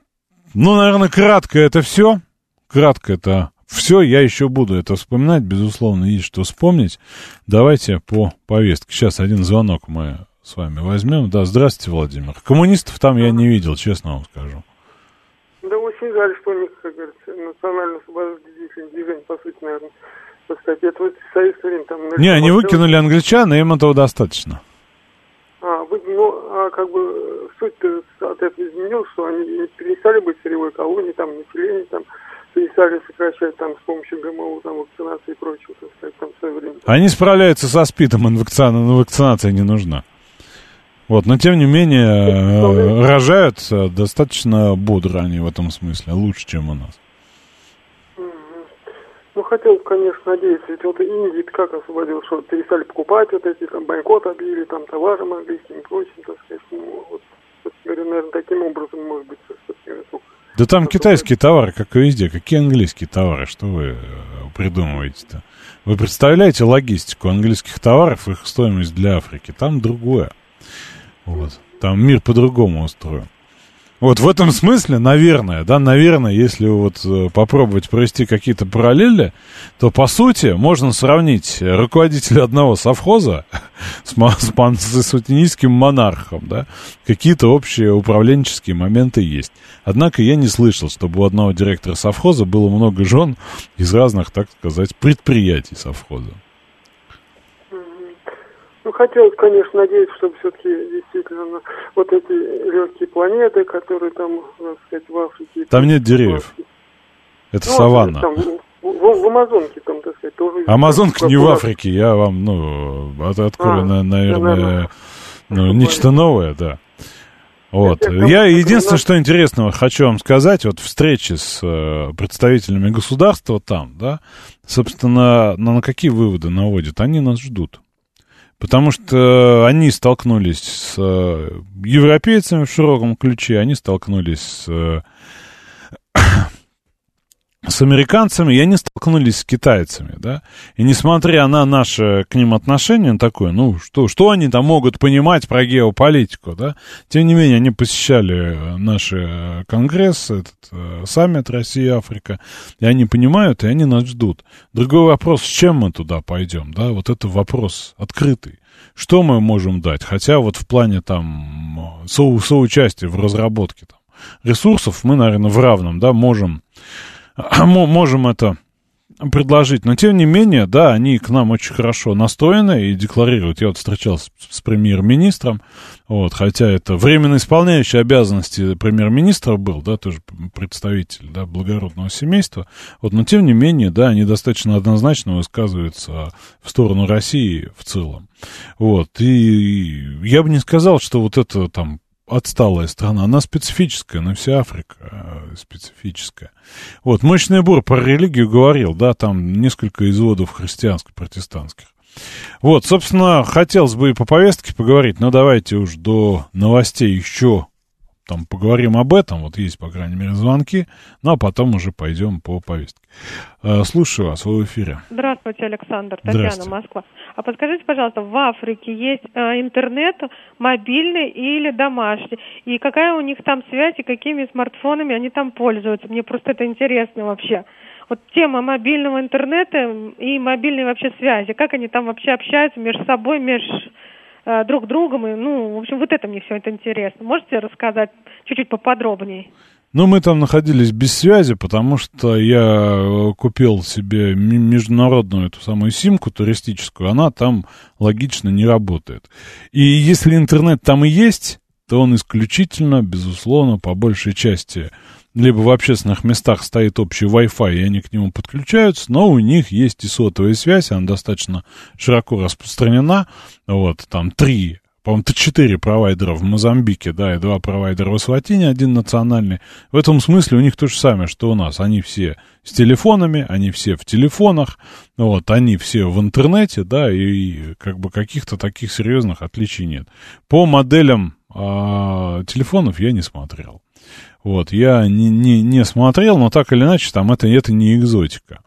ну, наверное, кратко это все. Кратко это все. Я еще буду это вспоминать. Безусловно, есть что вспомнить. Давайте по повестке. Сейчас один звонок мы с вами возьмем. Да, здравствуйте, Владимир. Коммунистов там я не видел, честно вам скажу. Да очень жаль, что у них, как говорится, национально освободительное движение, по сути, наверное, так сказать, это вот советское время там... Не, они выкинули англичан, и им этого достаточно. А, вы, ну, а как бы суть-то от этого изменилась, что они перестали быть сырьевой колонией, там, население, там, перестали сокращать там с помощью ГМО, там, вакцинации и прочего, так сказать, там, в свое время. Они справляются со СПИДом, вакцинация не нужна. Вот, но тем не менее, э, рожаются достаточно бодро они в этом смысле, лучше, чем у нас. Ну, хотел, конечно, надеяться, ведь вот Индия как освободил, что перестали покупать вот эти, там, бойкот объявили, там, товары английскими и прочим, так сказать, ну, вот, говоря, наверное, таким образом, может быть, да там китайские товары, как и везде. Какие английские товары? Что вы э, придумываете-то? Вы представляете логистику английских товаров, их стоимость для Африки? Там другое. Вот. Там мир по-другому устроен. Вот в этом смысле, наверное, да, наверное, если вот э, попробовать провести какие-то параллели, то, по сути, можно сравнить руководителя одного совхоза с, с, с сутенийским монархом, да, какие-то общие управленческие моменты есть. Однако я не слышал, чтобы у одного директора совхоза было много жен из разных, так сказать, предприятий совхоза. Ну, хотелось, конечно, надеяться, чтобы все-таки действительно вот эти легкие планеты, которые там, так сказать, в Африке... Там нет деревьев. Это ну, саванна. Там, в, в, Амазонке там, так сказать, тоже... Амазонка не в Африке, я вам, ну, от, открою, а, наверное, наверное, ну, нечто новое, да. Вот. Я единственное, что интересного хочу вам сказать, вот встречи с э, представителями государства там, да, собственно, на, на какие выводы наводят? Они нас ждут. Потому что они столкнулись с э, европейцами в широком ключе, они столкнулись с э, с американцами, и они столкнулись с китайцами, да, и несмотря на наше к ним отношение такое, ну, что, что они там могут понимать про геополитику, да, тем не менее, они посещали наш э, конгресс, этот э, саммит Россия-Африка, и они понимают, и они нас ждут. Другой вопрос, с чем мы туда пойдем, да, вот это вопрос открытый. Что мы можем дать? Хотя вот в плане там со, соучастия в разработке там, ресурсов мы, наверное, в равном, да, можем можем это предложить. Но, тем не менее, да, они к нам очень хорошо настроены и декларируют. Я вот встречался с, с премьер-министром, вот, хотя это временно исполняющий обязанности премьер-министра был, да, тоже представитель, да, благородного семейства. Вот, но, тем не менее, да, они достаточно однозначно высказываются в сторону России в целом. Вот, и я бы не сказал, что вот это там отсталая страна, она специфическая, но вся Африка э, специфическая. Вот, Мощный Бур про религию говорил, да, там несколько изводов христианско-протестантских. Вот, собственно, хотелось бы и по повестке поговорить, но давайте уж до новостей еще там поговорим об этом, вот есть, по крайней мере, звонки, ну, а потом уже пойдем по повестке. Э, слушаю вас, вы в эфире. Здравствуйте, Александр, Татьяна, Москва. А подскажите, пожалуйста, в Африке есть э, интернет мобильный или домашний? И какая у них там связь и какими смартфонами они там пользуются? Мне просто это интересно вообще. Вот тема мобильного интернета и мобильной вообще связи, как они там вообще общаются между собой, между э, друг другом. И, ну, в общем, вот это мне все это интересно. Можете рассказать чуть-чуть поподробнее? Ну, мы там находились без связи, потому что я э, купил себе международную эту самую симку туристическую, она там логично не работает. И если интернет там и есть, то он исключительно, безусловно, по большей части либо в общественных местах стоит общий Wi-Fi, и они к нему подключаются, но у них есть и сотовая связь, она достаточно широко распространена. Вот, там три, по-моему, четыре провайдера в Мозамбике, да, и два провайдера в Асватине, один национальный. В этом смысле у них то же самое, что у нас. Они все с телефонами, они все в телефонах, вот, они все в интернете, да, и, и как бы каких-то таких серьезных отличий нет. По моделям э, телефонов я не смотрел. Вот, я не, не, не смотрел, но так или иначе, там это, это не экзотика.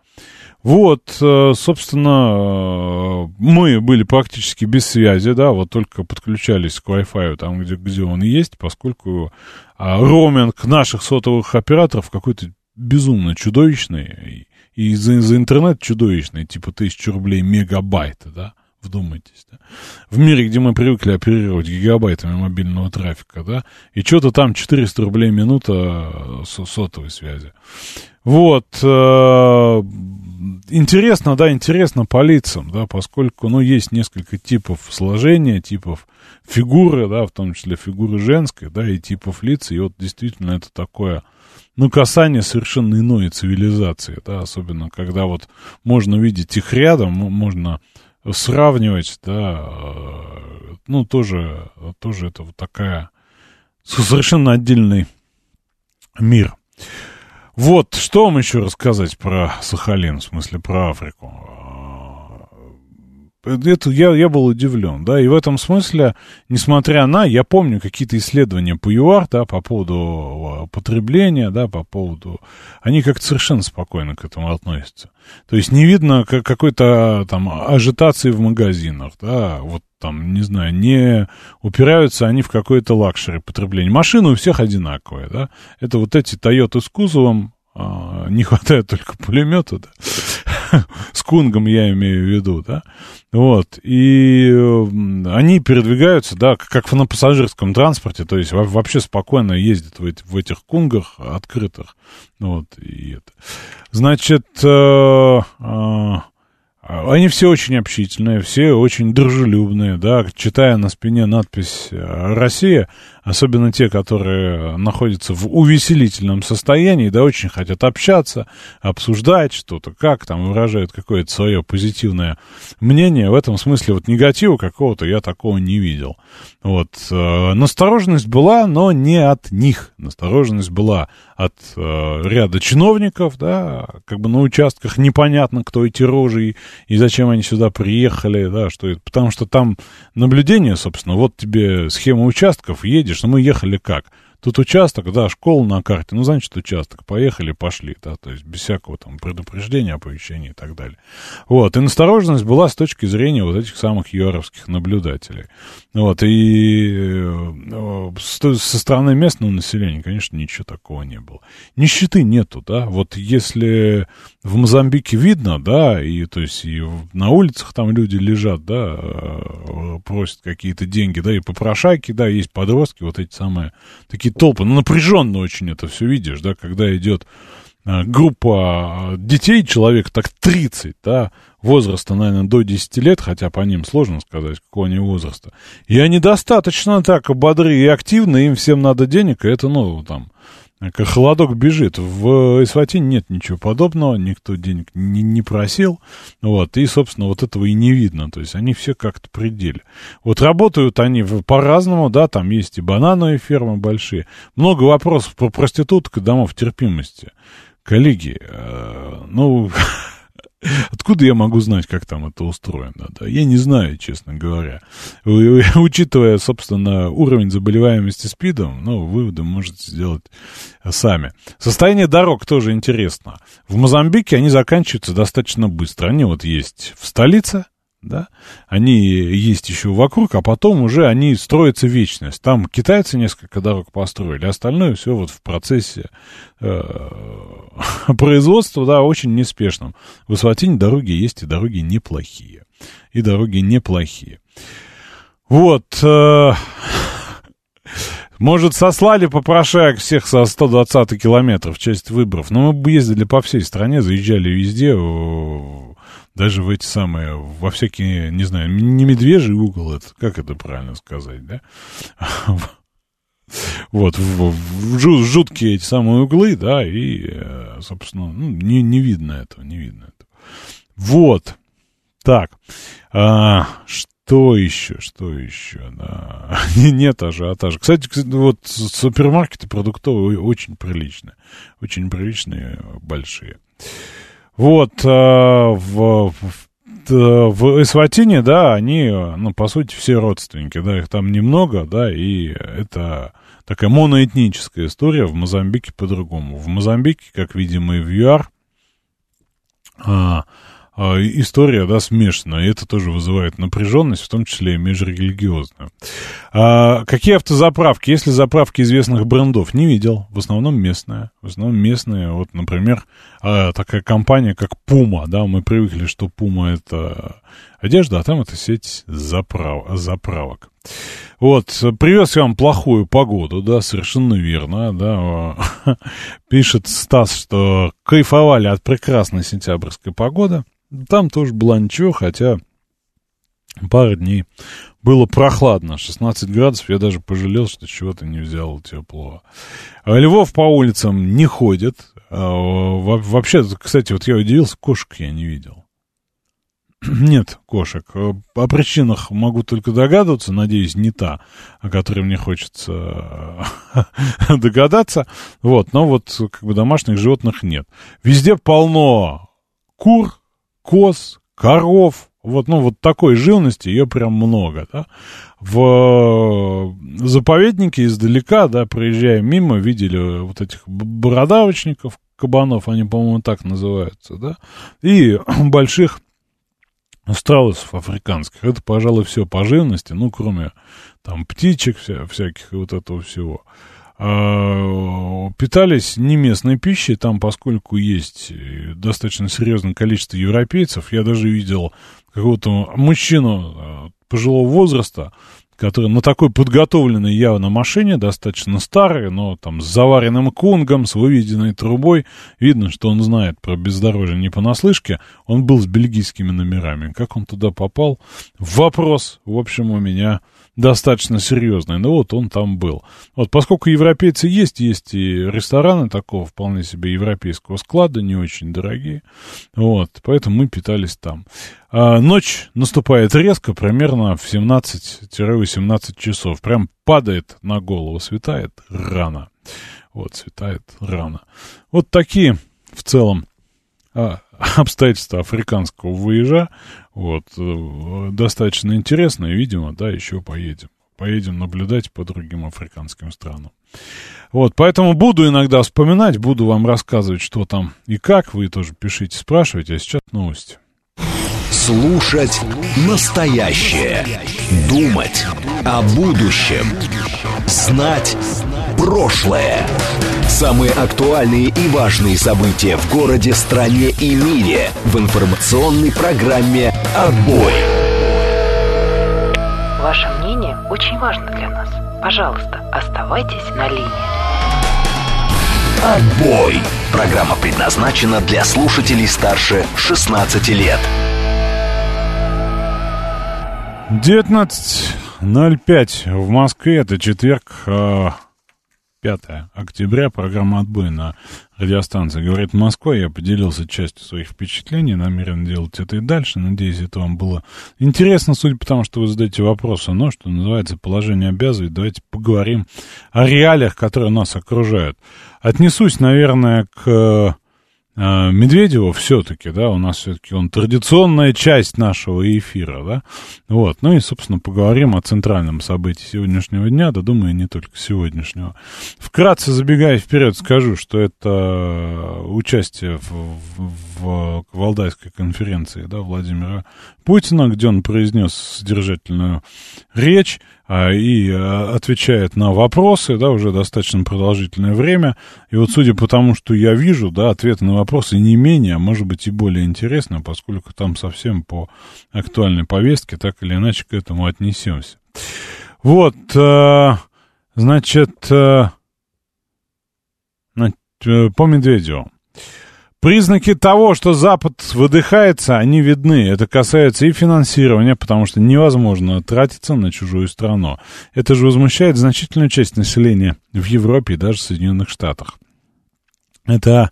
Вот, э, собственно, э, мы были практически без связи, да, вот только подключались к Wi-Fi там, где, где он есть, поскольку а, роуминг наших сотовых операторов какой-то безумно чудовищный, и, за, за интернет чудовищный, типа тысячу рублей мегабайта, да. Вдумайтесь, да? В мире, где мы привыкли оперировать гигабайтами мобильного трафика, да, и что-то там 400 рублей минута э, сотовой связи. Вот, э, интересно, да, интересно по лицам, да, поскольку, ну, есть несколько типов сложения, типов фигуры, да, в том числе фигуры женской, да, и типов лиц, и вот действительно это такое, ну, касание совершенно иной цивилизации, да, особенно когда вот можно видеть их рядом, можно сравнивать, да, э, ну, тоже, тоже это вот такая совершенно отдельный мир. Вот, что вам еще рассказать про Сахалин, в смысле про Африку? Это я, я был удивлен, да, и в этом смысле, несмотря на, я помню какие-то исследования по ЮАР, да, по поводу а, потребления, да, по поводу, они как-то совершенно спокойно к этому относятся. То есть не видно какой-то там ажитации в магазинах, да, вот там, не знаю, не упираются они в какое-то luxury потребление. Машины у всех одинаковые, да, это вот эти Тойоты с кузовом, а, не хватает только пулемета, да, с Кунгом я имею в виду, да, вот, и они передвигаются, да, как на пассажирском транспорте, то есть вообще спокойно ездят в, эти, в этих Кунгах открытых, вот, и это. Значит, э, э, они все очень общительные, все очень дружелюбные, да, читая на спине надпись «Россия», особенно те, которые находятся в увеселительном состоянии, да, очень хотят общаться, обсуждать что-то, как там выражают какое-то свое позитивное мнение. В этом смысле вот негатива какого-то я такого не видел. Вот. Э, настороженность была, но не от них. Настороженность была от э, ряда чиновников, да, как бы на участках непонятно, кто эти рожи и, и зачем они сюда приехали, да, что это, потому что там наблюдение, собственно, вот тебе схема участков, едешь, что мы ехали как? Тут участок, да, школа на карте, ну, значит, участок, поехали, пошли, да, то есть без всякого там предупреждения, оповещения и так далее. Вот, и настороженность была с точки зрения вот этих самых юаровских наблюдателей. Вот, и э, со стороны местного населения, конечно, ничего такого не было. Нищеты нету, да, вот если в Мозамбике видно, да, и то есть и на улицах там люди лежат, да, э, просят какие-то деньги, да, и попрошайки, да, есть подростки, вот эти самые, такие толпы, ну, напряженно очень это все видишь, да, когда идет э, группа детей, человек так 30, да, возраста, наверное, до 10 лет, хотя по ним сложно сказать, какого они возраста, и они достаточно так бодры и активны, им всем надо денег, и это, ну, там, как холодок бежит. В Эсватине нет ничего подобного, никто денег не, не просил, вот, и, собственно, вот этого и не видно, то есть они все как-то пределе. Вот работают они по-разному, да, там есть и банановые фермы большие, много вопросов про проституток и домов терпимости. Коллеги, э, ну, Откуда я могу знать, как там это устроено? Да? Я не знаю, честно говоря. Учитывая, собственно, уровень заболеваемости СПИДом, ну, выводы можете сделать сами. Состояние дорог тоже интересно. В Мозамбике они заканчиваются достаточно быстро. Они вот есть в столице, да, они есть еще вокруг, а потом уже они строятся вечность. Там китайцы несколько дорог построили, остальное все вот в процессе э, производства, да, очень неспешном. В Асфальтине дороги есть, и дороги неплохие. И дороги неплохие. Вот, э, может, сослали попрошаек всех со 120 километров в часть выборов, но мы ездили по всей стране, заезжали везде, даже в эти самые, во всякие, не знаю, не медвежий угол, это, как это правильно сказать, да? Вот, в, в, жуткие эти самые углы, да, и, э, собственно, ну, не, не видно этого, не видно этого. Вот, так, а, что еще, что еще, да, нет ажиотажа. Кстати, вот супермаркеты продуктовые очень приличные, очень приличные, большие. Вот, э, в, в, в Эсватине, да, они, ну, по сути, все родственники, да, их там немного, да, и это такая моноэтническая история, в Мозамбике по-другому. В Мозамбике, как видимо, и в ЮАР, а, история, да, смешанная, и это тоже вызывает напряженность, в том числе и межрелигиозную. А, какие автозаправки? Если заправки известных брендов не видел, в основном местные. В основном местные, вот, например, а, такая компания, как Puma, да, мы привыкли, что Puma это одежда, а там это сеть заправ, заправок. Вот, привез я вам плохую погоду, да, совершенно верно, да. Пишет Стас, что кайфовали от прекрасной сентябрьской погоды. Там тоже было ничего, хотя пару дней было прохладно, 16 градусов, я даже пожалел, что чего-то не взял тепло. А Львов по улицам не ходит. А, вообще, кстати, вот я удивился, кошек я не видел. Нет кошек. О причинах могу только догадываться, надеюсь, не та, о которой мне хочется догадаться. Вот, но вот как бы домашних животных нет. Везде полно кур, коз, коров, вот, ну, вот такой живности ее прям много, да. В заповеднике издалека, да, проезжая мимо, видели вот этих бородавочников, кабанов, они, по-моему, так называются, да, и больших страусов африканских. Это, пожалуй, все по живности, ну, кроме там птичек вся, всяких и вот этого всего. А, питались не местной пищей, там, поскольку есть достаточно серьезное количество европейцев, я даже видел какого-то мужчину а, пожилого возраста, который на такой подготовленной явно машине, достаточно старой, но там с заваренным кунгом, с выведенной трубой, видно, что он знает про бездорожье не понаслышке, он был с бельгийскими номерами. Как он туда попал? Вопрос, в общем, у меня достаточно серьезный. Ну вот он там был. Вот поскольку европейцы есть, есть и рестораны такого вполне себе европейского склада, не очень дорогие. Вот, поэтому мы питались там. А ночь наступает резко, примерно в 17-18 часов. Прям падает на голову, светает рано. Вот, светает рано. Вот такие в целом а, обстоятельства африканского выезжа. Вот, э, достаточно интересно, и, видимо, да, еще поедем. Поедем наблюдать по другим африканским странам. Вот, поэтому буду иногда вспоминать, буду вам рассказывать, что там и как. Вы тоже пишите, спрашивайте, а сейчас новости. Слушать настоящее. Думать о будущем. Знать прошлое. Самые актуальные и важные события в городе, стране и мире в информационной программе «Отбой». Ваше мнение очень важно для нас. Пожалуйста, оставайтесь на линии. «Отбой». Программа предназначена для слушателей старше 16 лет. 19.05 в Москве, это четверг, а, 5 октября, программа «Отбой» на радиостанции «Говорит Москва». Я поделился частью своих впечатлений, намерен делать это и дальше. Надеюсь, это вам было интересно, судя по тому, что вы задаете вопросы, но, что называется, положение обязывает. Давайте поговорим о реалиях, которые нас окружают. Отнесусь, наверное, к э, Медведева все-таки, да, у нас все-таки он традиционная часть нашего эфира, да, вот, ну и, собственно, поговорим о центральном событии сегодняшнего дня, да, думаю, не только сегодняшнего. Вкратце забегая вперед, скажу, что это участие в, в, в Валдайской конференции, да, Владимира Путина, где он произнес содержательную речь, а, и а, отвечает на вопросы, да, уже достаточно продолжительное время. И вот судя по тому, что я вижу, да, ответы на вопросы не менее, а может быть и более интересны, поскольку там совсем по актуальной повестке так или иначе к этому отнесемся. Вот, а, значит, а, по Медведеву. Признаки того, что Запад выдыхается, они видны. Это касается и финансирования, потому что невозможно тратиться на чужую страну. Это же возмущает значительную часть населения в Европе и даже в Соединенных Штатах. Это...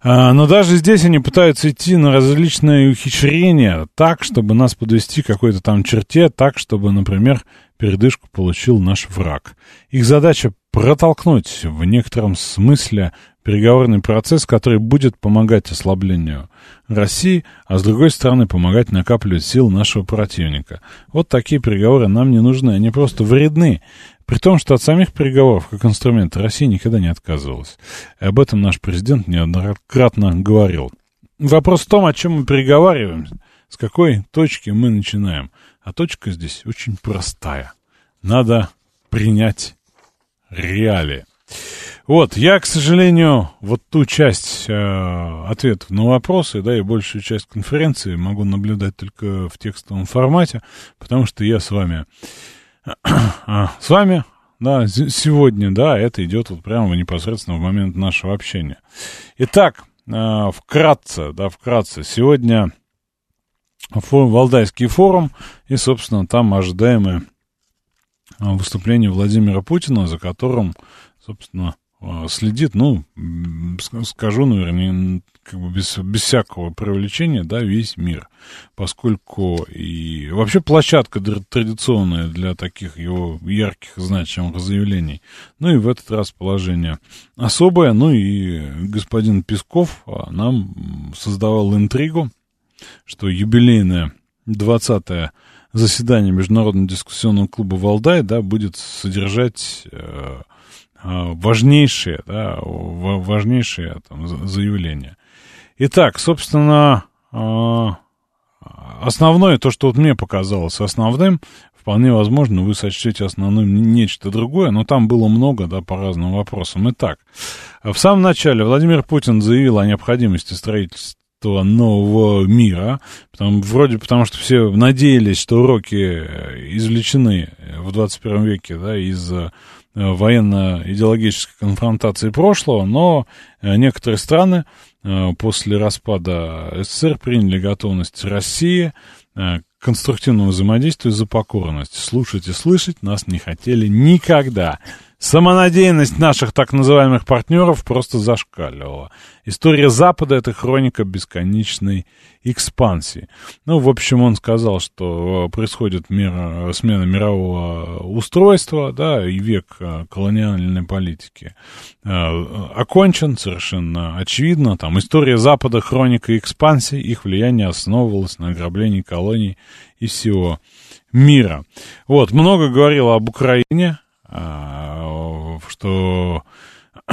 А, но даже здесь они пытаются идти на различные ухищрения так, чтобы нас подвести к какой-то там черте, так, чтобы, например, передышку получил наш враг. Их задача протолкнуть в некотором смысле переговорный процесс, который будет помогать ослаблению России, а с другой стороны помогать накапливать сил нашего противника. Вот такие переговоры нам не нужны, они просто вредны. При том, что от самих переговоров, как инструмента, Россия никогда не отказывалась. И об этом наш президент неоднократно говорил. Вопрос в том, о чем мы переговариваем, с какой точки мы начинаем. А точка здесь очень простая. Надо принять реалии. Вот, я, к сожалению, вот ту часть э, ответов на вопросы, да, и большую часть конференции могу наблюдать только в текстовом формате, потому что я с вами, а, с вами, да, сегодня, да, это идет вот прямо непосредственно в момент нашего общения. Итак, э, вкратце, да, вкратце, сегодня форум, Валдайский форум, и, собственно, там ожидаемое выступление Владимира Путина, за которым, собственно, следит, ну, скажу, наверное, как бы без, без всякого привлечения, да, весь мир. Поскольку и вообще площадка традиционная для таких его ярких, значимых заявлений. Ну и в этот раз положение особое. Ну и господин Песков а, нам создавал интригу, что юбилейное 20-е заседание Международного дискуссионного клуба «Валдай», да, будет содержать э, а, важнейшие, да, важнейшие там, заявления. Итак, собственно, а, основное, то, что вот мне показалось основным, вполне возможно, вы сочтете основным нечто другое, но там было много, да, по разным вопросам. Итак, в самом начале Владимир Путин заявил о необходимости строительства нового мира, потому, вроде потому что все надеялись, что уроки извлечены в 21 веке, да, из Э, военно-идеологической конфронтации прошлого, но э, некоторые страны э, после распада СССР приняли готовность России к конструктивному взаимодействию за покорность. Слушать и слышать нас не хотели никогда. Самонадеянность наших так называемых партнеров просто зашкаливала. История Запада — это хроника бесконечной экспансии. Ну, в общем, он сказал, что э, происходит мир, смена мирового устройства, да, и век э, колониальной политики э, окончен, совершенно очевидно. Там история Запада — хроника экспансии, их влияние основывалось на ограблении колоний и всего мира. Вот, много говорил об Украине, что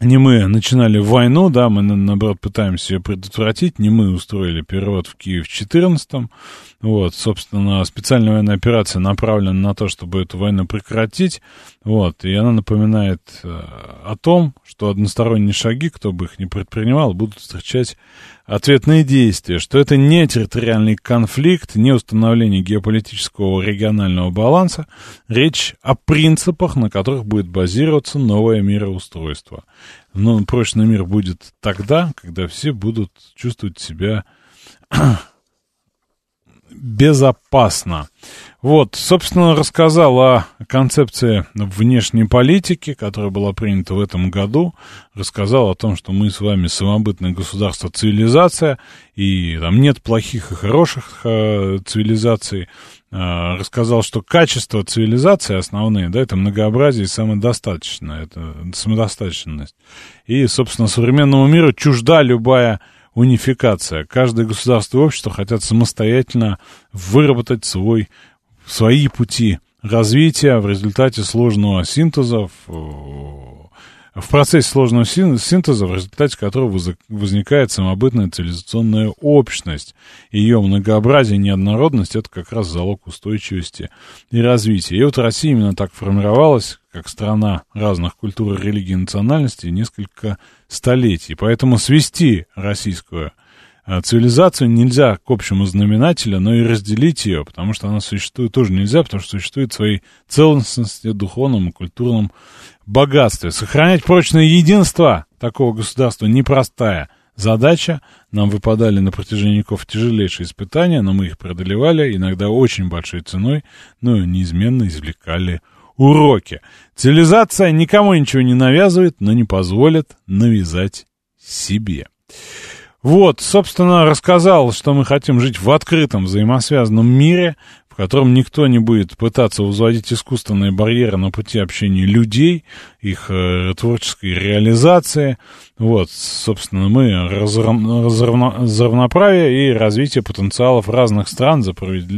не мы начинали войну, да, мы, наоборот, пытаемся ее предотвратить, не мы устроили перевод в Киев в 14 вот, собственно, специальная военная операция направлена на то, чтобы эту войну прекратить, вот, и она напоминает э, о том, что односторонние шаги, кто бы их ни предпринимал, будут встречать ответные действия, что это не территориальный конфликт, не установление геополитического регионального баланса, речь о принципах, на которых будет базироваться новое мироустройство. Но прочный мир будет тогда, когда все будут чувствовать себя безопасно. Вот, собственно, рассказал о концепции внешней политики, которая была принята в этом году. Рассказал о том, что мы с вами самобытное государство, цивилизация, и там нет плохих и хороших э, цивилизаций. Э, рассказал, что качество цивилизации основные, да, это многообразие и самодостаточно, это самодостаточность. И, собственно, современному миру чужда любая унификация. Каждое государство и общество хотят самостоятельно выработать свой свои пути развития в результате сложного синтеза, в, процессе сложного синтеза, в результате которого возникает самобытная цивилизационная общность. Ее многообразие и неоднородность – это как раз залог устойчивости и развития. И вот Россия именно так формировалась, как страна разных культур, религий и национальностей, несколько столетий. Поэтому свести российскую цивилизацию нельзя к общему знаменателю, но и разделить ее, потому что она существует тоже нельзя, потому что существует в своей целостности, духовном и культурном богатстве. Сохранять прочное единство такого государства непростая задача. Нам выпадали на протяжении веков тяжелейшие испытания, но мы их преодолевали, иногда очень большой ценой, но неизменно извлекали уроки. Цивилизация никому ничего не навязывает, но не позволит навязать себе. Вот, собственно, рассказал, что мы хотим жить в открытом взаимосвязанном мире, в котором никто не будет пытаться возводить искусственные барьеры на пути общения людей, их э, творческой реализации. Вот, собственно, мы за равноправие и развитие потенциалов разных стран за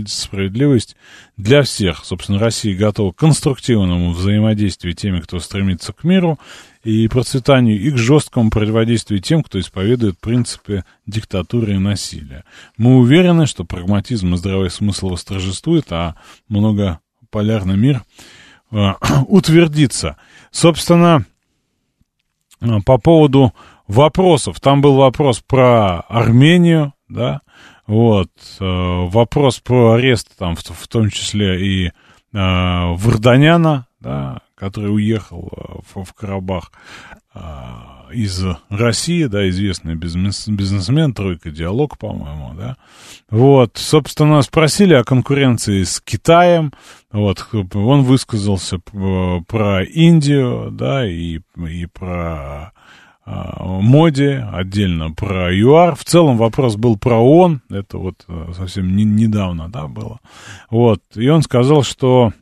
справедливость для всех. Собственно, Россия готова к конструктивному взаимодействию теми, кто стремится к миру, и процветанию, и к жесткому противодействию тем, кто исповедует принципы диктатуры и насилия. Мы уверены, что прагматизм и здравый смысл восторжествует, а многополярный мир э, утвердится. Собственно, э, по поводу вопросов. Там был вопрос про Армению, да, вот, э, вопрос про арест, там, в, том числе и э, Варданяна, да, который уехал э, в, в Карабах э, из России, да, известный бизнес, бизнесмен, тройка диалог, по-моему, да. Вот, собственно, спросили о конкуренции с Китаем, вот, он высказался про Индию, да, и, и про э, моде, отдельно про ЮАР. В целом вопрос был про ООН, это вот совсем не, недавно, да, было. Вот, и он сказал, что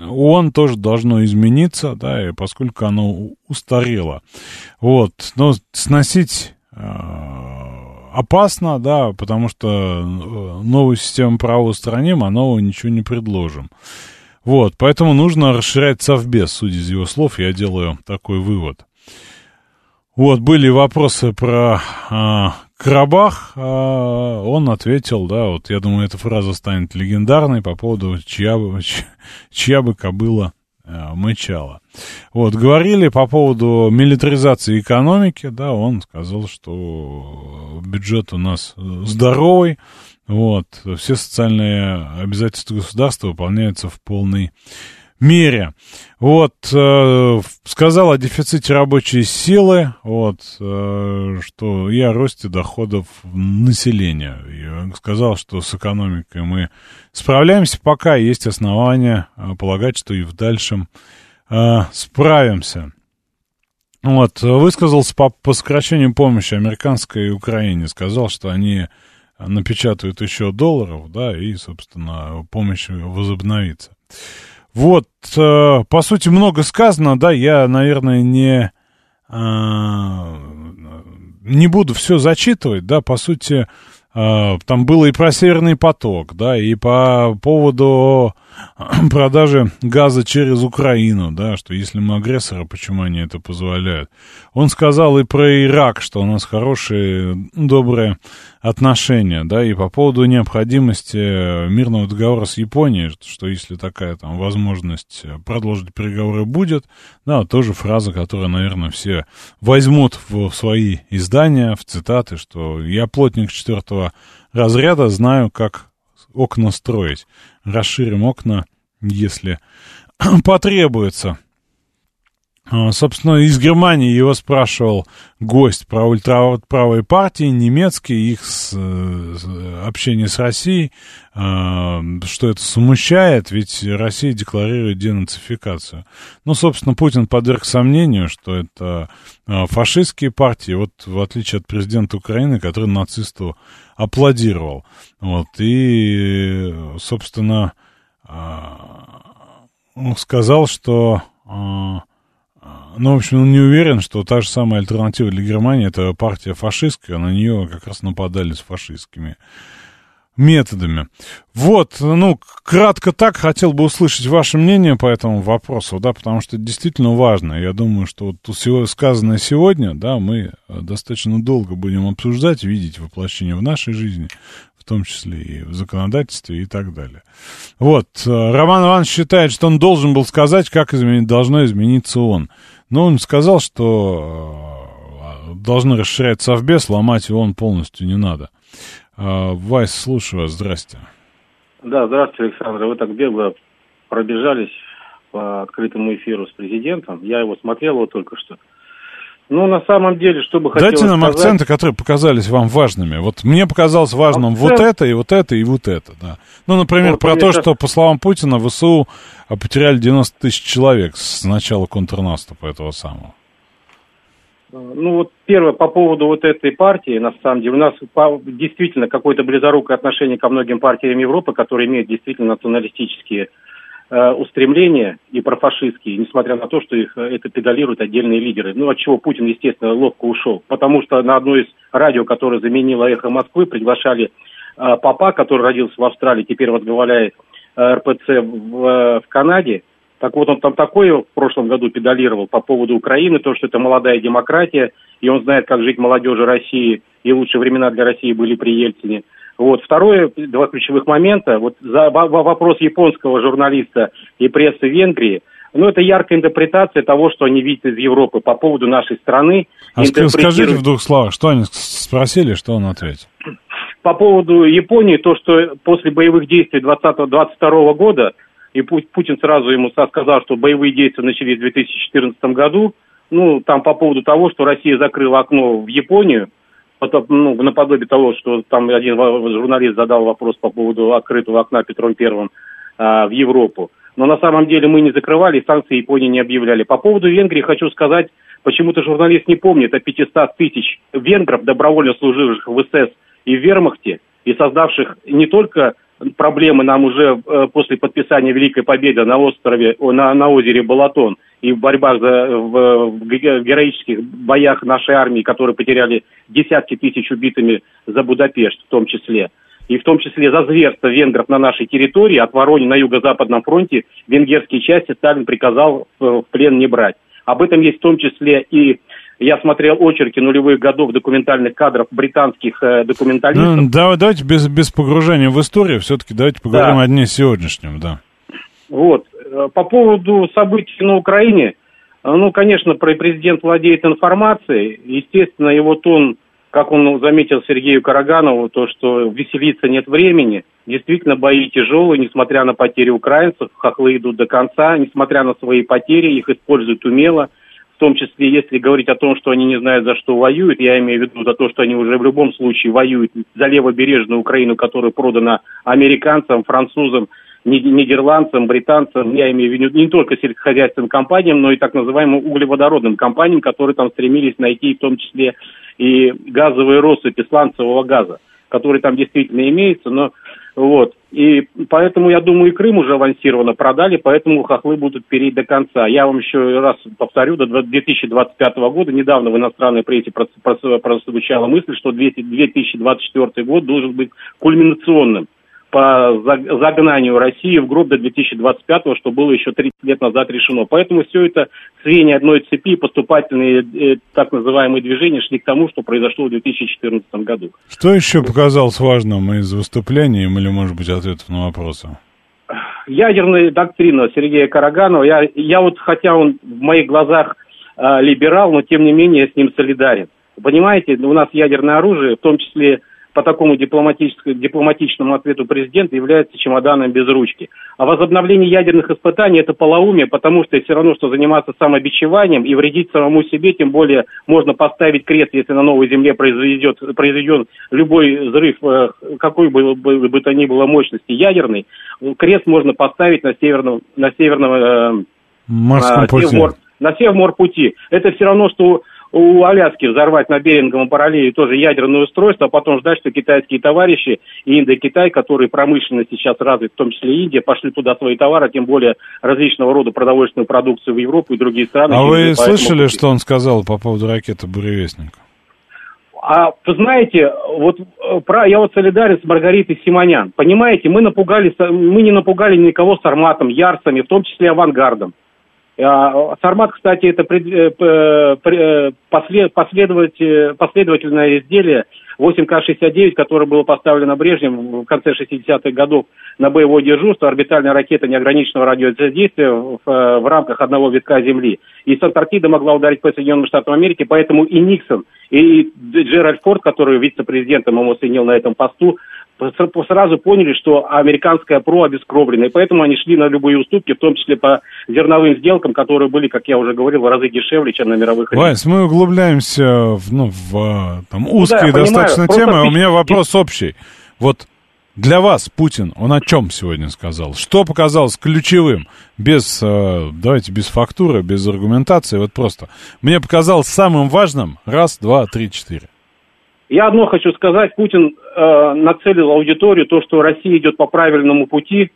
ООН тоже должно измениться, да, и поскольку оно устарело. Вот, но сносить э, опасно, да, потому что э, новую систему права устраним, а нового ничего не предложим. Вот, поэтому нужно расширять совбез, судя из его слов, я делаю такой вывод. Вот, были вопросы про а, Карабах, а, он ответил, да, вот я думаю, эта фраза станет легендарной по поводу чья бы, чья бы кобыла а, мычала. Вот, говорили по поводу милитаризации экономики, да, он сказал, что бюджет у нас здоровый, вот, все социальные обязательства государства выполняются в полной мере. Вот, э, сказал о дефиците рабочей силы, вот, э, что и о росте доходов населения. И сказал, что с экономикой мы справляемся, пока есть основания э, полагать, что и в дальшем э, справимся. Вот, высказался по, по сокращению помощи американской Украине, сказал, что они напечатают еще долларов, да, и, собственно, помощь возобновится. Вот, э, по сути, много сказано, да, я, наверное, не, э, не буду все зачитывать, да, по сути, э, там было и про Северный поток, да, и по поводу продажи газа через Украину, да, что если мы агрессоры, почему они это позволяют. Он сказал и про Ирак, что у нас хорошие, добрые отношения, да, и по поводу необходимости мирного договора с Японией, что если такая там возможность продолжить переговоры будет, да, тоже фраза, которую, наверное, все возьмут в свои издания, в цитаты, что я плотник четвертого разряда, знаю, как окна строить. Расширим окна, если потребуется. А, собственно, из Германии его спрашивал гость про ультраправые партии, немецкие, их с, с, общение с Россией, а, что это смущает, ведь Россия декларирует денацификацию. Ну, собственно, Путин подверг сомнению, что это а, фашистские партии, вот в отличие от президента Украины, который нацисту аплодировал. Вот, и, собственно, сказал, что ну, в общем, он не уверен, что та же самая альтернатива для Германии это партия фашистская, на нее как раз нападали с фашистскими методами. Вот, ну, кратко так хотел бы услышать ваше мнение по этому вопросу, да, потому что это действительно важно. Я думаю, что вот всего сказанное сегодня, да, мы э, достаточно долго будем обсуждать, видеть воплощение в нашей жизни, в том числе и в законодательстве и так далее. Вот, э, Роман Иванович считает, что он должен был сказать, как изменить, должно измениться он. Но он сказал, что э, должны расширять совбез, ломать его он полностью не надо. А, Вайс, слушаю вас, здрасте. Да, здравствуйте, Александр. Вы так бегло пробежались по открытому эфиру с президентом. Я его смотрел вот только что. Ну, на самом деле, что бы Дайте нам сказать... акценты, которые показались вам важными. Вот мне показалось важным Акцент... вот это, и вот это, и вот это, да. Ну, например, вот, про то, что, по словам Путина, ВСУ потеряли 90 тысяч человек с начала контрнаступа этого самого. Ну, вот первое, по поводу вот этой партии, на самом деле, у нас действительно какое-то близорукое отношение ко многим партиям Европы, которые имеют действительно националистические Э, устремления и профашистские, несмотря на то, что их э, это педалируют отдельные лидеры. Ну, от чего Путин, естественно, ловко ушел. Потому что на одно из радио, которое заменило «Эхо Москвы», приглашали э, папа, который родился в Австралии, теперь возглавляет э, РПЦ в, э, в Канаде. Так вот, он там такое в прошлом году педалировал по поводу Украины, то, что это молодая демократия, и он знает, как жить молодежи России, и лучшие времена для России были при Ельцине – вот. Второе, два ключевых момента. Вот за вопрос японского журналиста и прессы Венгрии, ну, это яркая интерпретация того, что они видят из Европы по поводу нашей страны. А скажите в двух словах, что они спросили, что он ответил? По поводу Японии, то, что после боевых действий 2022 года, и Путин сразу ему сказал, что боевые действия начались в 2014 году, ну, там по поводу того, что Россия закрыла окно в Японию, ну, наподобие того, что там один журналист задал вопрос по поводу открытого окна Петром Первым а, в Европу. Но на самом деле мы не закрывали, санкции Японии не объявляли. По поводу Венгрии хочу сказать, почему-то журналист не помнит о 500 тысяч венгров, добровольно служивших в СС и в Вермахте, и создавших не только проблемы нам уже э, после подписания Великой Победы на острове, на, на озере Балатон и в борьбах за, в, в героических боях нашей армии, которые потеряли десятки тысяч убитыми за Будапешт в том числе. И в том числе за зверство венгров на нашей территории, от Воронежа на юго-западном фронте, венгерские части Сталин приказал в плен не брать. Об этом есть в том числе и я смотрел очерки нулевых годов документальных кадров британских э, документалистов. Ну, да, давайте без, без погружения в историю, все-таки давайте поговорим да. о дне сегодняшнем, да. Вот. Э, по поводу событий на Украине, э, ну, конечно, президент владеет информацией. Естественно, и вот он, как он заметил Сергею Караганову, то, что веселиться нет времени. Действительно, бои тяжелые, несмотря на потери украинцев, хохлы идут до конца, несмотря на свои потери, их используют умело – в том числе, если говорить о том, что они не знают, за что воюют, я имею в виду за то, что они уже в любом случае воюют за левобережную Украину, которая продана американцам, французам, нидерландцам, британцам, я имею в виду не только сельскохозяйственным компаниям, но и так называемым углеводородным компаниям, которые там стремились найти в том числе и газовые россыпи сланцевого газа, который там действительно имеется, но вот. И поэтому, я думаю, и Крым уже авансированно продали, поэтому хохлы будут перейти до конца. Я вам еще раз повторю, до 2025 года, недавно в иностранной прессе прозвучала мысль, что 2024 год должен быть кульминационным по загнанию России в гроб до 2025, что было еще 30 лет назад решено. Поэтому все это звенья одной цепи, поступательные э, так называемые движения шли к тому, что произошло в 2014 году. Что еще показалось важным из выступления или, может быть, ответов на вопросы? Ядерная доктрина Сергея Караганова. Я, я вот, хотя он в моих глазах э, либерал, но тем не менее я с ним солидарен. Понимаете, у нас ядерное оружие, в том числе по такому дипломатичному ответу президента является чемоданом без ручки. А возобновление ядерных испытаний – это полоумие, потому что все равно, что заниматься самобичеванием и вредить самому себе, тем более можно поставить крест, если на новой земле произойдет, произойдет любой взрыв, э, какой бы, бы, бы то ни было мощности ядерный, крест можно поставить на северном, на северном э, Морском а, пути. на Севморпути. Это все равно, что у Аляски взорвать на Беринговом параллели тоже ядерное устройство, а потом ждать, что китайские товарищи, и Индокитай, которые промышленно сейчас развит, в том числе Индия, пошли туда свои товары, тем более различного рода продовольственную продукцию в Европу и другие страны. А вы слышали, пути. что он сказал по поводу ракеты «Буревестник»? А вы знаете, вот э, про, я вот солидарен с Маргаритой Симонян. Понимаете, мы напугали, мы не напугали никого Сарматом, Ярцами, в том числе авангардом. А, Сармат, кстати, это э, э, последовательное изделие 8К-69, которое было поставлено Брежневым в конце 60-х годов на боевое дежурство, орбитальная ракета неограниченного радиодействия в, в рамках одного витка Земли. И с Антарктиды могла ударить по Соединенным Штатам Америки, поэтому и Никсон, и Джеральд Форд, который вице-президентом ему соединил на этом посту, сразу поняли, что американская ПРО обескровлена, и поэтому они шли на любые уступки, в том числе по зерновым сделкам, которые были, как я уже говорил, в разы дешевле, чем на мировых рынках. Вась, мы углубляемся в, ну, в там, узкие ну, да, достаточно понимаю, темы, а у меня вопрос общий. Вот для вас Путин, он о чем сегодня сказал? Что показалось ключевым? Без, э, давайте, без фактуры, без аргументации, вот просто. Мне показалось самым важным раз, два, три, четыре. Я одно хочу сказать. Путин э, нацелил аудиторию, то, что Россия идет по правильному пути,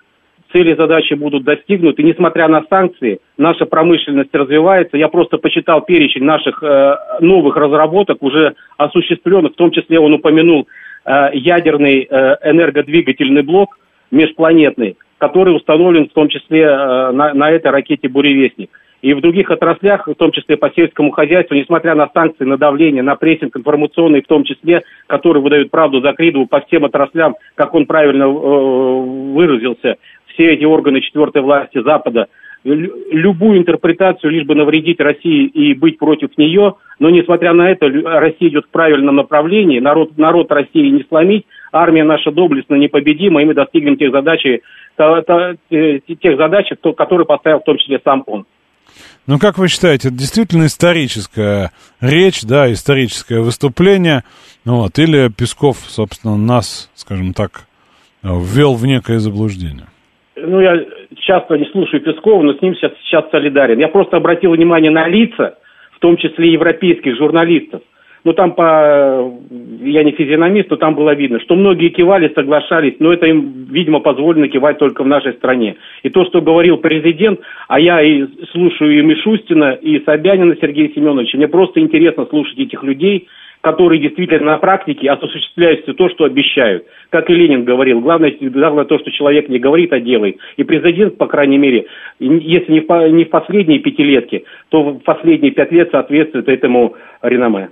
цели и задачи будут достигнуты. Несмотря на санкции, наша промышленность развивается. Я просто почитал перечень наших э, новых разработок, уже осуществленных, в том числе он упомянул э, ядерный э, энергодвигательный блок межпланетный, который установлен в том числе э, на, на этой ракете «Буревестник» и в других отраслях, в том числе по сельскому хозяйству, несмотря на санкции, на давление, на прессинг информационный в том числе, который выдают правду за Кридову по всем отраслям, как он правильно э, выразился, все эти органы четвертой власти Запада, любую интерпретацию, лишь бы навредить России и быть против нее, но несмотря на это, Россия идет в правильном направлении, народ, народ России не сломить, армия наша доблестна, непобедима, и мы достигнем тех задач, э, тех задач, которые поставил в том числе сам он. Ну, как вы считаете, это действительно историческая речь, да, историческое выступление, ну, вот, или Песков, собственно, нас, скажем так, ввел в некое заблуждение? Ну, я часто не слушаю Пескова, но с ним сейчас, сейчас солидарен. Я просто обратил внимание на лица, в том числе европейских журналистов, ну там по, я не физиономист, но там было видно, что многие кивали, соглашались, но это им, видимо, позволено кивать только в нашей стране. И то, что говорил президент, а я и слушаю и Мишустина, и Собянина Сергея Семеновича, мне просто интересно слушать этих людей, которые действительно на практике осуществляют все то, что обещают. Как и Ленин говорил, главное, главное то, что человек не говорит, а делает. И президент, по крайней мере, если не в, не в последние пятилетки, то в последние пять лет соответствует этому реноме.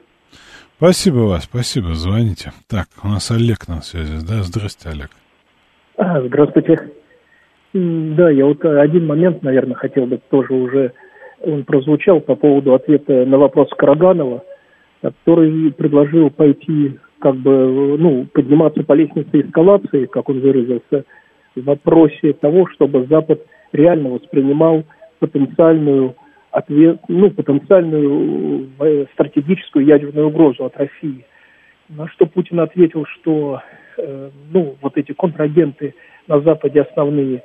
Спасибо вас, спасибо, звоните. Так, у нас Олег на связи, да? Здравствуйте, Олег. А, здравствуйте. Да, я вот один момент, наверное, хотел бы тоже уже, он прозвучал по поводу ответа на вопрос Караганова, который предложил пойти, как бы, ну, подниматься по лестнице эскалации, как он выразился, в вопросе того, чтобы Запад реально воспринимал потенциальную ответ, ну, потенциальную э, стратегическую ядерную угрозу от России. На что Путин ответил, что э, ну, вот эти контрагенты на Западе основные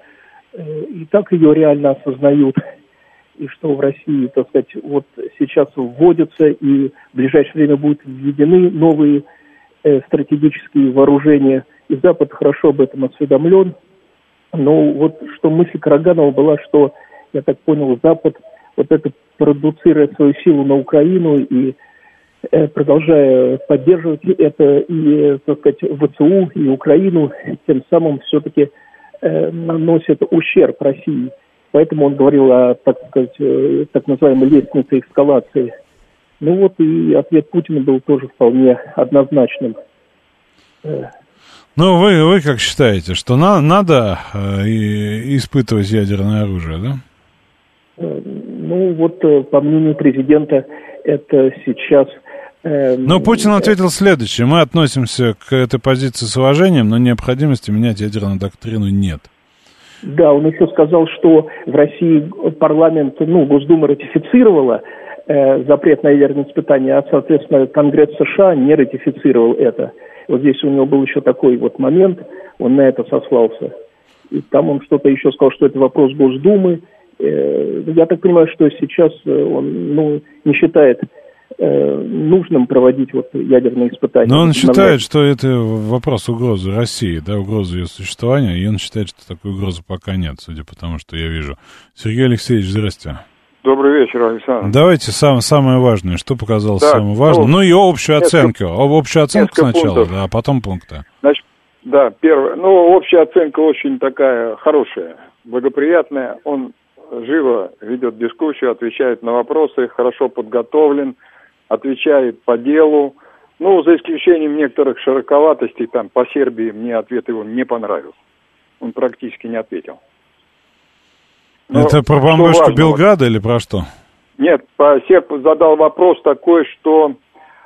э, и так ее реально осознают, и что в России, так сказать, вот сейчас вводятся и в ближайшее время будут введены новые э, стратегические вооружения, и Запад хорошо об этом осведомлен. Но вот что мысль Караганова была, что, я так понял, Запад – вот это продуцируя свою силу на Украину и э, продолжая поддерживать это и, так сказать, ВЦУ и Украину, тем самым все-таки э, наносит ущерб России. Поэтому он говорил о, так сказать, э, так называемой лестнице эскалации. Ну вот и ответ Путина был тоже вполне однозначным. Ну, вы, вы как считаете, что на, надо э, испытывать ядерное оружие, да? Ну вот, э, по мнению президента, это сейчас Эм, но Путин ответил следующее. Мы относимся к этой позиции с уважением, но необходимости менять ядерную доктрину нет. Да, он еще сказал, что в России парламент, ну, Госдума ратифицировала э, запрет на ядерные испытания, а, соответственно, Конгресс США не ратифицировал это. Вот здесь у него был еще такой вот момент, он на это сослался. И там он что-то еще сказал, что это вопрос Госдумы. Э, я так понимаю, что сейчас э, он ну, не считает э, нужным проводить вот ядерные испытания. Но он считает, что это вопрос угрозы России, да, угрозы ее существования, и он считает, что такой угрозы пока нет, судя по тому, что я вижу. Сергей Алексеевич, здрасте. Добрый вечер, Александр. Давайте сам, самое важное. Что показалось так, самым важным? Ну, ну и общую оценку. Общую оценку сначала, пунктов. да, а потом пункты. Значит, да, первое. Ну, общая оценка очень такая хорошая, благоприятная. Он живо ведет дискуссию, отвечает на вопросы, хорошо подготовлен, отвечает по делу. Ну, за исключением некоторых широковатостей, там, по Сербии мне ответ его не понравился. Он практически не ответил. Но Это про бомбежку Белграда или про что? Нет, по Серб задал вопрос такой, что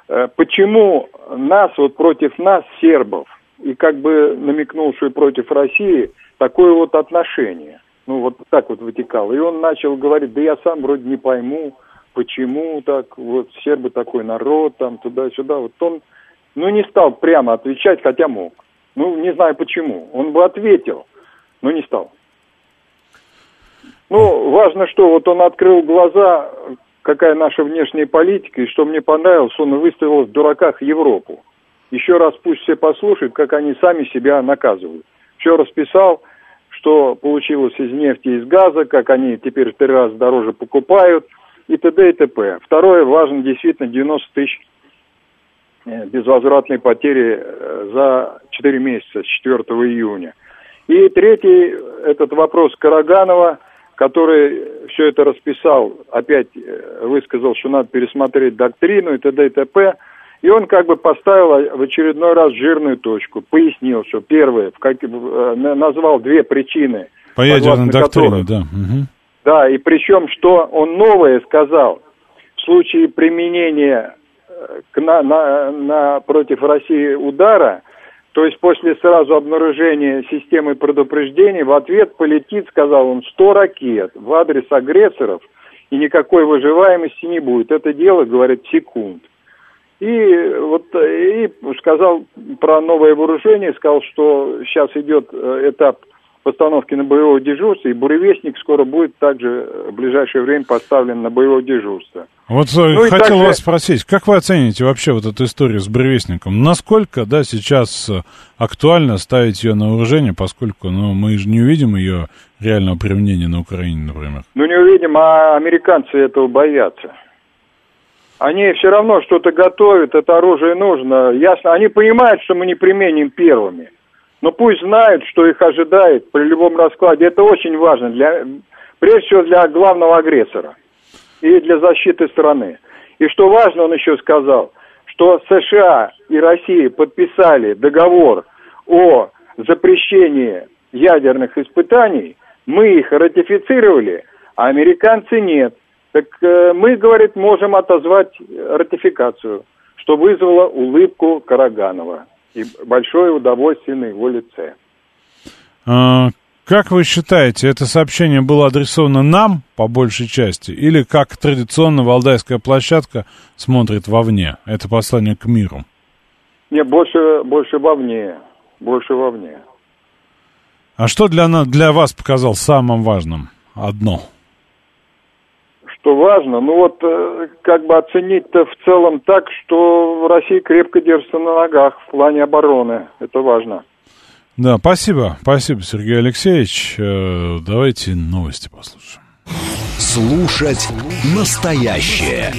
э, почему нас, вот против нас, сербов, и как бы намекнул, что и против России, такое вот отношение. Ну, вот так вот вытекало. И он начал говорить, да я сам вроде не пойму, почему так, вот сербы такой народ, там, туда-сюда. Вот он, ну, не стал прямо отвечать, хотя мог. Ну, не знаю почему. Он бы ответил, но не стал. Ну, важно, что вот он открыл глаза, какая наша внешняя политика, и что мне понравилось, он выставил в дураках Европу. Еще раз пусть все послушают, как они сами себя наказывают. Все расписал, что получилось из нефти из газа, как они теперь в три раза дороже покупают, и т.д. и т.п. Второе, важно действительно 90 тысяч э, безвозвратной потери э, за 4 месяца, с 4 июня. И третий, этот вопрос Караганова, который все это расписал, опять э, высказал, что надо пересмотреть доктрину и т.д. и т.п., и он как бы поставил в очередной раз жирную точку, пояснил, что первое, в как, э, назвал две причины. По ядерной доктрине, да. Угу. Да, и причем, что он новое сказал, в случае применения э, к, на, на, на, против России удара, то есть после сразу обнаружения системы предупреждения, в ответ полетит, сказал он, 100 ракет в адрес агрессоров, и никакой выживаемости не будет. Это дело, говорит, секунд. И вот и сказал про новое вооружение, сказал, что сейчас идет э, этап постановки на боевое дежурство, и буревестник скоро будет также в ближайшее время поставлен на боевое дежурство. Вот э, ну, хотел также... вас спросить, как вы оцените вообще вот эту историю с буревестником? Насколько, да, сейчас э, актуально ставить ее на вооружение, поскольку, ну, мы же не увидим ее реального применения на Украине, например? Ну, не увидим, а американцы этого боятся. Они все равно что-то готовят, это оружие нужно. Ясно, они понимают, что мы не применим первыми. Но пусть знают, что их ожидает при любом раскладе. Это очень важно, для, прежде всего для главного агрессора и для защиты страны. И что важно, он еще сказал, что США и Россия подписали договор о запрещении ядерных испытаний, мы их ратифицировали, а американцы нет. Так э, мы, говорит, можем отозвать ратификацию, что вызвало улыбку Караганова и большое удовольствие на его лице. А, как вы считаете, это сообщение было адресовано нам, по большей части, или как традиционно Валдайская площадка смотрит вовне? Это послание к миру. Не, больше, больше вовне. Больше вовне. А что для, для вас показал самым важным? Одно – что важно. Ну вот э, как бы оценить-то в целом так, что Россия крепко держится на ногах в плане обороны. Это важно. Да, спасибо. Спасибо, Сергей Алексеевич. Э, давайте новости послушаем. Слушать настоящее.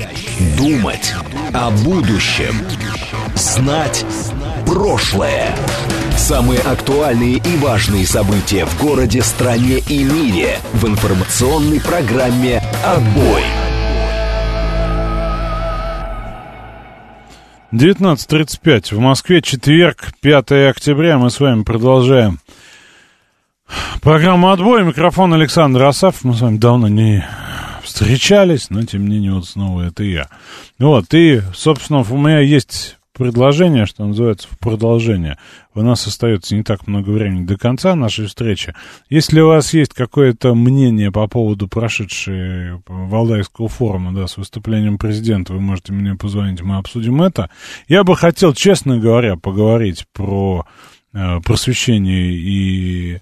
Думать о будущем. Знать прошлое. Самые актуальные и важные события в городе, стране и мире в информационной программе «Отбой». 19.35 в Москве, четверг, 5 октября. Мы с вами продолжаем программу «Отбой». Микрофон Александр Асав. Мы с вами давно не встречались, но тем не менее вот снова это я. Вот, и, собственно, у меня есть предложение, что называется, в продолжение. У нас остается не так много времени до конца нашей встречи. Если у вас есть какое-то мнение по поводу прошедшей Валдайского форума, да, с выступлением президента, вы можете мне позвонить, мы обсудим это. Я бы хотел, честно говоря, поговорить про э, просвещение и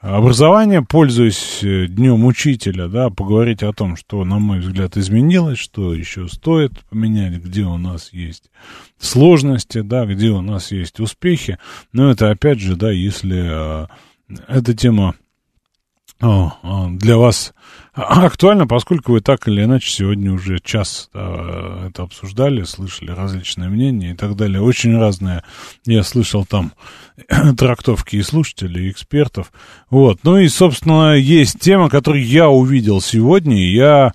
образование, пользуясь э, Днем Учителя, да, поговорить о том, что, на мой взгляд, изменилось, что еще стоит поменять, где у нас есть сложности, да, где у нас есть успехи. Но это, опять же, да, если э, эта тема для вас актуально, поскольку вы так или иначе сегодня уже час да, это обсуждали, слышали различные мнения и так далее. Очень разные, я слышал там трактовки и слушателей, и экспертов. Вот. Ну и, собственно, есть тема, которую я увидел сегодня, и я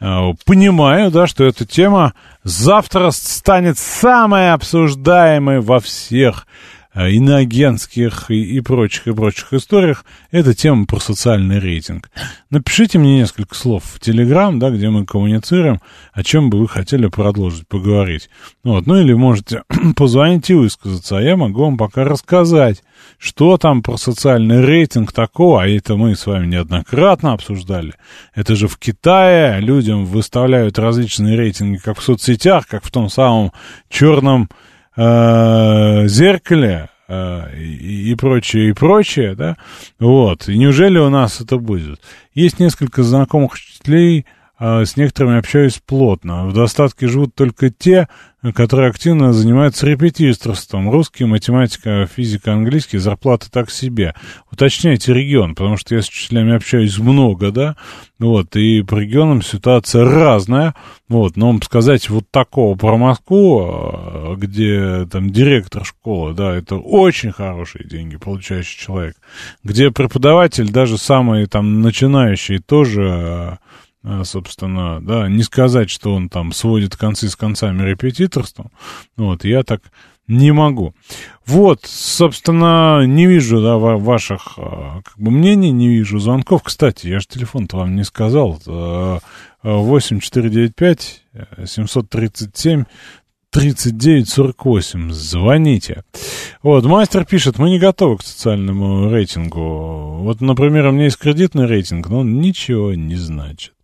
э, понимаю, да, что эта тема завтра станет самой обсуждаемой во всех Э, иноагентских и, и прочих, и прочих историях, это тема про социальный рейтинг. Напишите мне несколько слов в Телеграм, да, где мы коммуницируем, о чем бы вы хотели продолжить поговорить. Вот, ну или можете позвонить и высказаться, а я могу вам пока рассказать, что там про социальный рейтинг такого, а это мы с вами неоднократно обсуждали. Это же в Китае людям выставляют различные рейтинги, как в соцсетях, как в том самом черном э, зеркале э, и, прочее, и прочее, да, вот, и неужели у нас это будет? Есть несколько знакомых учителей, э, с некоторыми общаюсь плотно. В достатке живут только те, которые активно занимаются репетиторством. Русский, математика, физика, английский, зарплаты так себе. Уточняйте регион, потому что я с учителями общаюсь много, да, вот, и по регионам ситуация разная, вот, но сказать вот такого про Москву, а, где там директор школы, да, это очень хорошие деньги получающий человек, где преподаватель, даже самый там начинающий, тоже а, собственно, да, не сказать, что он там сводит концы с концами репетиторством, вот, я так не могу. Вот, собственно, не вижу, да, ваших, а, как бы, мнений, не вижу звонков. Кстати, я же телефон-то вам не сказал. 8495 737 3948. Звоните. Вот, мастер пишет, мы не готовы к социальному рейтингу. Вот, например, у меня есть кредитный рейтинг, но он ничего не значит.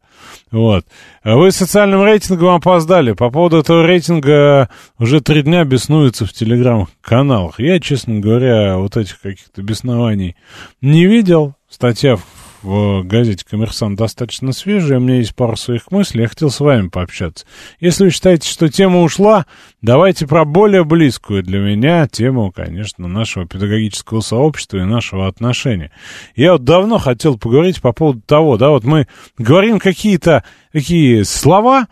Вот. А вы социальным рейтингом опоздали. По поводу этого рейтинга уже три дня беснуются в телеграм-каналах. Я, честно говоря, вот этих каких-то беснований не видел. Статья в газете «Коммерсант» достаточно свежая, у меня есть пару своих мыслей, я хотел с вами пообщаться. Если вы считаете, что тема ушла, давайте про более близкую для меня тему, конечно, нашего педагогического сообщества и нашего отношения. Я вот давно хотел поговорить по поводу того, да, вот мы говорим какие-то такие слова,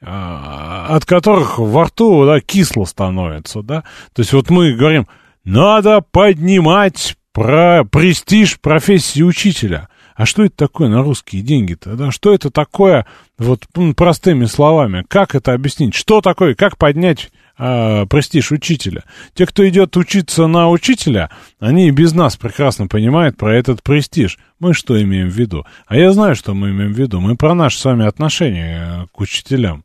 а, от которых во рту да, кисло становится, да. То есть вот мы говорим, надо поднимать про престиж профессии учителя а что это такое на русские деньги-то? Да? Что это такое, вот простыми словами, как это объяснить? Что такое, как поднять э, престиж учителя? Те, кто идет учиться на учителя, они и без нас прекрасно понимают про этот престиж. Мы что имеем в виду? А я знаю, что мы имеем в виду. Мы про наши с вами отношения к учителям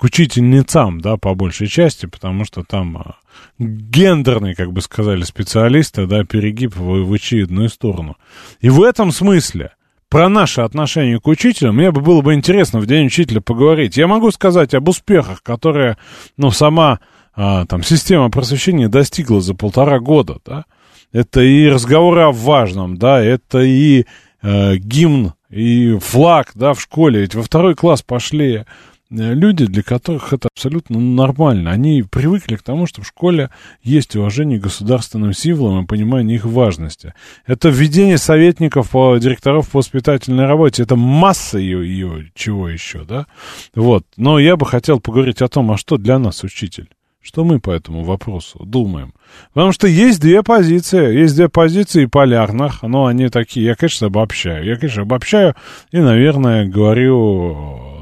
к учительницам, да, по большей части, потому что там а, гендерные, как бы сказали специалисты, да, перегиб в, в очевидную сторону. И в этом смысле про наше отношение к учителям мне бы было бы интересно в День учителя поговорить. Я могу сказать об успехах, которые, ну, сама а, там система просвещения достигла за полтора года, да. Это и разговоры о важном, да, это и э, гимн, и флаг, да, в школе. Ведь во второй класс пошли люди, для которых это абсолютно нормально. Они привыкли к тому, что в школе есть уважение к государственным символам и понимание их важности. Это введение советников, по, директоров по воспитательной работе. Это масса ее, ее чего еще, да? Вот. Но я бы хотел поговорить о том, а что для нас учитель? Что мы по этому вопросу думаем? Потому что есть две позиции. Есть две позиции полярных, но они такие, я, конечно, обобщаю. Я, конечно, обобщаю и, наверное, говорю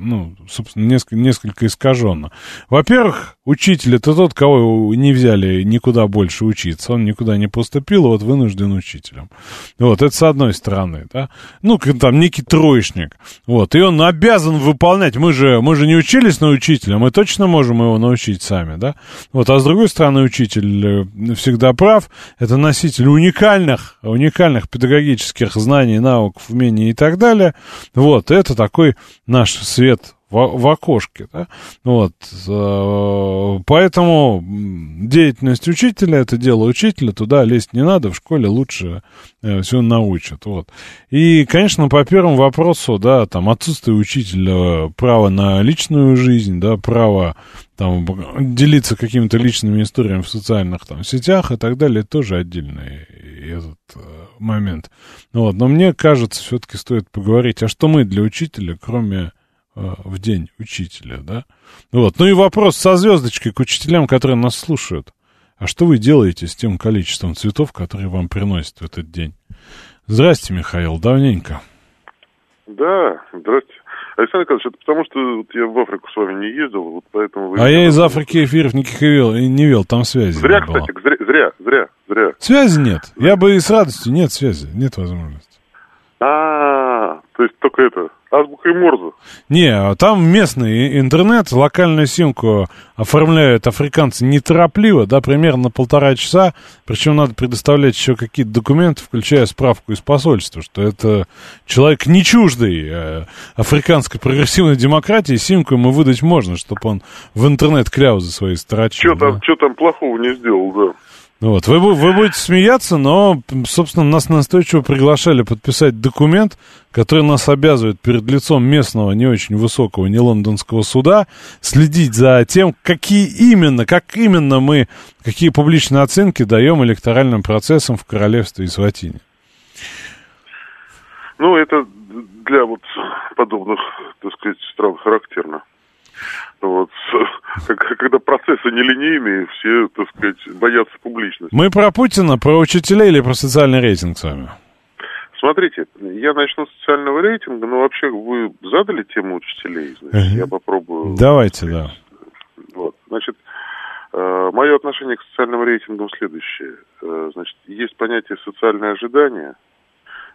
ну, собственно, несколько, несколько искаженно. Во-первых, учитель это тот, кого не взяли никуда больше учиться. Он никуда не поступил, вот вынужден учителем. Вот, это с одной стороны, да. Ну, там некий троечник. Вот, и он обязан выполнять. Мы же, мы же не учились на учителя, мы точно можем его научить сами, да. Вот, а с другой стороны, учитель э, всегда прав. Это носитель уникальных, уникальных педагогических знаний, навыков, умений и так далее. Вот, это такой наш свет в, в окошке, да, вот, э, поэтому деятельность учителя, это дело учителя, туда лезть не надо, в школе лучше э, все научат, вот. И, конечно, по первому вопросу, да, там, отсутствие учителя права на личную жизнь, да, право там делиться какими-то личными историями в социальных там сетях и так далее, тоже отдельный этот э, момент. Вот. Но мне кажется, все-таки стоит поговорить, а что мы для учителя, кроме в день учителя, да? Вот. Ну и вопрос со звездочкой к учителям, которые нас слушают. А что вы делаете с тем количеством цветов, которые вам приносят в этот день? Здрасте, Михаил, давненько. Да, здрасте. Александр Николаевич, это потому что вот я в Африку с вами не ездил, вот поэтому... Вы а я из Африки эфиров никаких вел, не вел, там связи Зря, кстати, зря, зря, зря, зря. Связи нет. Я бы и с радостью, нет связи, нет возможности. А, то есть только это, азбука и морзе. Не, там местный интернет, локальную симку оформляют африканцы неторопливо, да, примерно на полтора часа, причем надо предоставлять еще какие-то документы, включая справку из посольства, что это человек не чуждый э, африканской прогрессивной демократии, симку ему выдать можно, чтобы он в интернет кляузы свои строчил. Что да? там, что там плохого не сделал, да. Вот. Вы, вы будете смеяться, но, собственно, нас настойчиво приглашали подписать документ, который нас обязывает перед лицом местного, не очень высокого, не лондонского суда следить за тем, какие именно, как именно мы, какие публичные оценки даем электоральным процессам в королевстве Исватине. Ну, это для вот подобных, так сказать, стран характерно. Вот, когда процессы нелинейные, все, так сказать, боятся публичности. Мы про Путина, про учителей или про социальный рейтинг с вами? Смотрите, я начну с социального рейтинга, но вообще вы задали тему учителей, значит, я попробую... Давайте, да. Вот, значит, э, мое отношение к социальным рейтингам следующее. Э, значит, есть понятие социальное ожидание,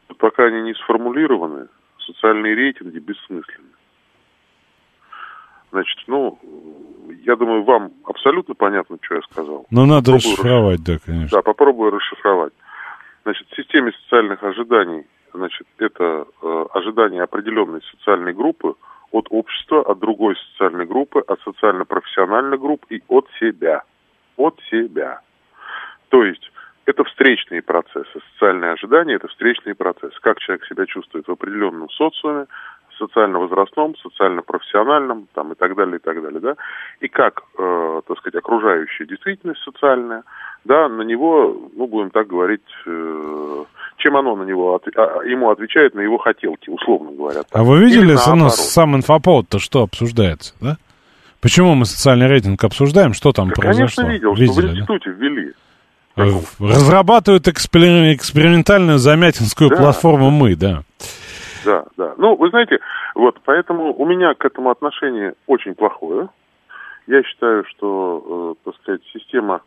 но пока они не сформулированы, социальные рейтинги бессмысленны. Значит, ну, я думаю, вам абсолютно понятно, что я сказал. Но надо попробую расшифровать, расш... да, конечно. Да, попробую расшифровать. Значит, в системе социальных ожиданий, значит, это э, ожидание определенной социальной группы от общества, от другой социальной группы, от социально-профессиональной группы и от себя. От себя. То есть это встречные процессы. Социальные ожидания – это встречные процессы. Как человек себя чувствует в определенном социуме, социально-возрастном, социально-профессиональном, там и так далее, и так далее, да, и как, э, так сказать, окружающая действительность социальная, да, на него, ну, будем так говорить, э, чем оно на него, от, а, ему отвечает на его хотелки, условно говоря. Так. А вы видели ну, сам инфоповод-то, что обсуждается, да? Почему мы социальный рейтинг обсуждаем, что там да, произошло? Конечно, видел, Видели, что в институте да? ввели. Э, разрабатывают экспериментальную замятинскую да. платформу «Мы», да да, да. Ну, вы знаете, вот, поэтому у меня к этому отношение очень плохое. Я считаю, что, э, так сказать, система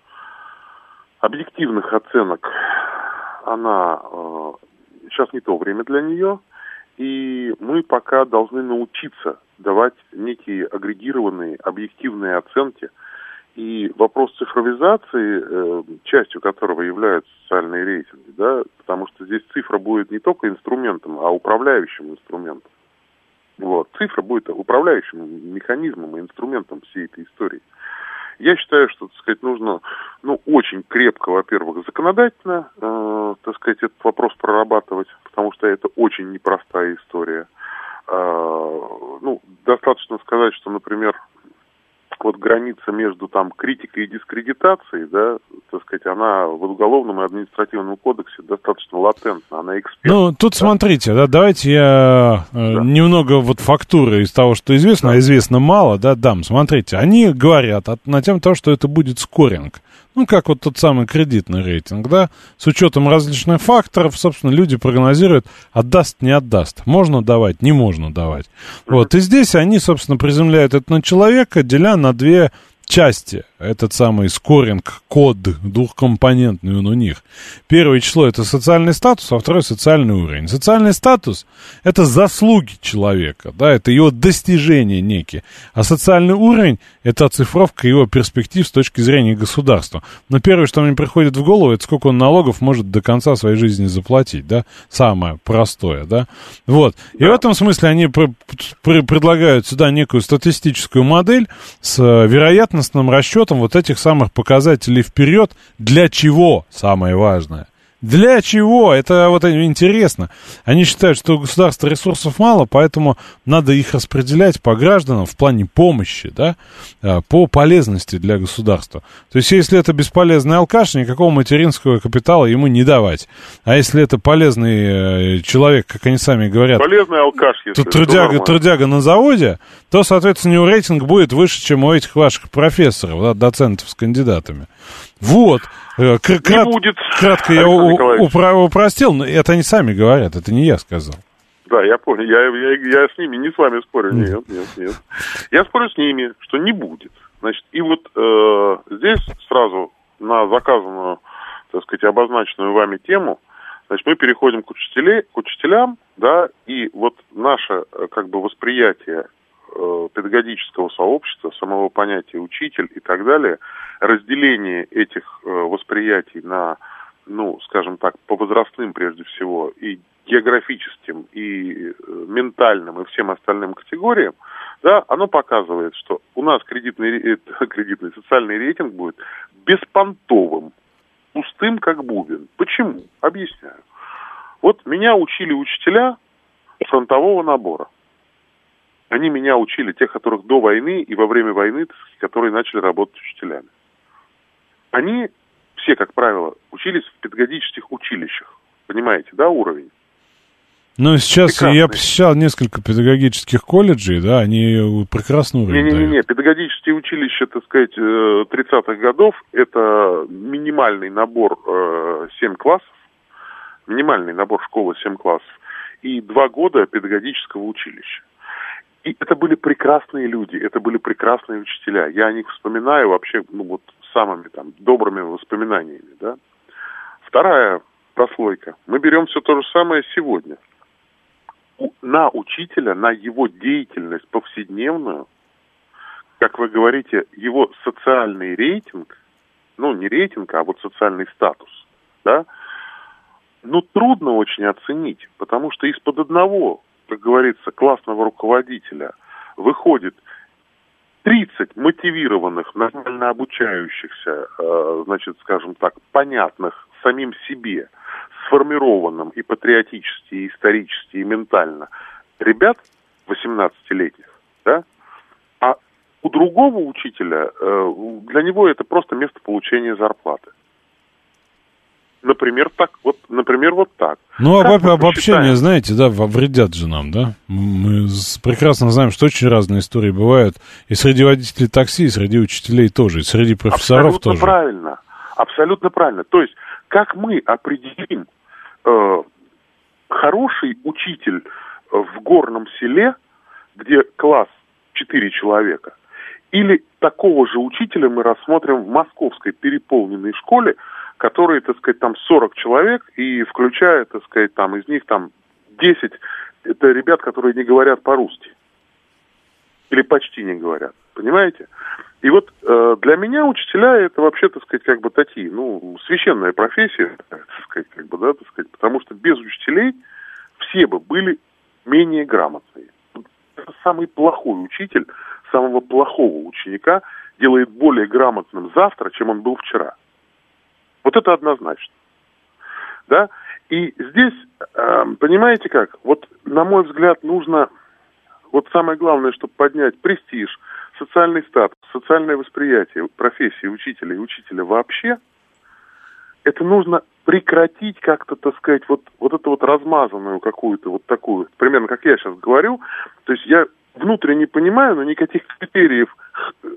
объективных оценок, она э, сейчас не то время для нее, и мы пока должны научиться давать некие агрегированные, объективные оценки – и вопрос цифровизации, э, частью которого являются социальные рейтинги, да, потому что здесь цифра будет не только инструментом, а управляющим инструментом. Вот. Цифра будет управляющим механизмом и инструментом всей этой истории. Я считаю, что, так сказать, нужно, ну, очень крепко, во-первых, законодательно, э, так сказать, этот вопрос прорабатывать, потому что это очень непростая история. Э, ну, достаточно сказать, что, например, вот граница между там критикой и дискредитацией, да, так сказать, она в уголовном и административном кодексе достаточно латентна, она эксперт. Ну, тут да? смотрите, да, давайте я э, да. немного вот фактуры из того, что известно, да. а известно мало, да, дам. Смотрите, они говорят от, на того, что это будет скоринг. Ну, как вот тот самый кредитный рейтинг, да, с учетом различных факторов, собственно, люди прогнозируют, отдаст, не отдаст, можно давать, не можно давать. Вот, и здесь они, собственно, приземляют это на человека, деля на две части этот самый скоринг, код двухкомпонентный он у них. Первое число это социальный статус, а второе социальный уровень. Социальный статус это заслуги человека, да, это его достижения некие. А социальный уровень это оцифровка его перспектив с точки зрения государства. Но первое, что мне приходит в голову, это сколько он налогов может до конца своей жизни заплатить, да, самое простое, да. Вот. И в этом смысле они пр- пр- предлагают сюда некую статистическую модель с вероятностным расчетом учетом вот этих самых показателей вперед, для чего, самое важное – для чего? Это вот интересно. Они считают, что у государства ресурсов мало, поэтому надо их распределять по гражданам в плане помощи, да, а, по полезности для государства. То есть, если это бесполезный алкаш, никакого материнского капитала ему не давать. А если это полезный э, человек, как они сами говорят... Полезный алкаш, если то трудяга, трудяга на заводе, то, соответственно, у него рейтинг будет выше, чем у этих ваших профессоров, да, доцентов с кандидатами. Вот. Э, крат, не будет. Кратко я у, упростил, но это они сами говорят, это не я сказал. Да, я понял. Я, я, я с ними не с вами спорю. Нет, нет, нет. Я спорю с ними, что не будет. Значит, и вот э, здесь сразу на заказанную, так сказать, обозначенную вами тему, значит, мы переходим к, учителей, к учителям, да, и вот наше, э, как бы, восприятие э, педагогического сообщества, самого понятия учитель и так далее, разделение этих э, восприятий на, ну, скажем так, по возрастным прежде всего, и географическим, и э, ментальным, и всем остальным категориям, да, оно показывает, что у нас кредитный, кредитный социальный рейтинг будет беспонтовым, пустым как бубен. Почему? Объясняю. Вот меня учили учителя фронтового набора. Они меня учили, тех, которых до войны и во время войны, которые начали работать учителями. Они все, как правило, учились в педагогических училищах. Понимаете, да, уровень? Ну, сейчас Прекрасный. я посещал несколько педагогических колледжей, да, они прекрасно уровень Не-не-не, педагогические училища, так сказать, 30-х э, годов, это минимальный набор 7 э, классов, минимальный набор школы 7 классов, и два года педагогического училища. И это были прекрасные люди, это были прекрасные учителя. Я о них вспоминаю вообще, ну вот, самыми там добрыми воспоминаниями, да. Вторая прослойка. Мы берем все то же самое сегодня. На учителя, на его деятельность повседневную, как вы говорите, его социальный рейтинг, ну, не рейтинг, а вот социальный статус, да, ну, трудно очень оценить, потому что из-под одного, как говорится, классного руководителя выходит 30 мотивированных, нормально обучающихся, э, значит, скажем так, понятных самим себе, сформированным и патриотически, и исторически, и ментально ребят 18-летних, да, а у другого учителя, э, для него это просто место получения зарплаты. Например, так, вот, например, вот так. Ну, об, обобщение, знаете, да, вредят же нам, да? Мы прекрасно знаем, что очень разные истории бывают и среди водителей такси, и среди учителей тоже, и среди профессоров Абсолютно тоже. правильно. Абсолютно правильно. То есть, как мы определим э, хороший учитель в горном селе, где класс 4 человека, или такого же учителя мы рассмотрим в московской переполненной школе, которые, так сказать, там 40 человек, и включая, так сказать, там из них там 10 это ребят, которые не говорят по-русски. Или почти не говорят. Понимаете? И вот э, для меня учителя это вообще, так сказать, как бы такие, ну, священная профессия, так сказать, как бы, да, так сказать, потому что без учителей все бы были менее грамотные. Самый плохой учитель самого плохого ученика делает более грамотным завтра, чем он был вчера. Вот это однозначно. Да? И здесь, э, понимаете как, вот на мой взгляд нужно, вот самое главное, чтобы поднять престиж, социальный статус, социальное восприятие профессии учителя и учителя вообще, это нужно прекратить как-то, так сказать, вот, вот эту вот размазанную какую-то вот такую, примерно как я сейчас говорю. То есть я внутренне понимаю, но никаких критериев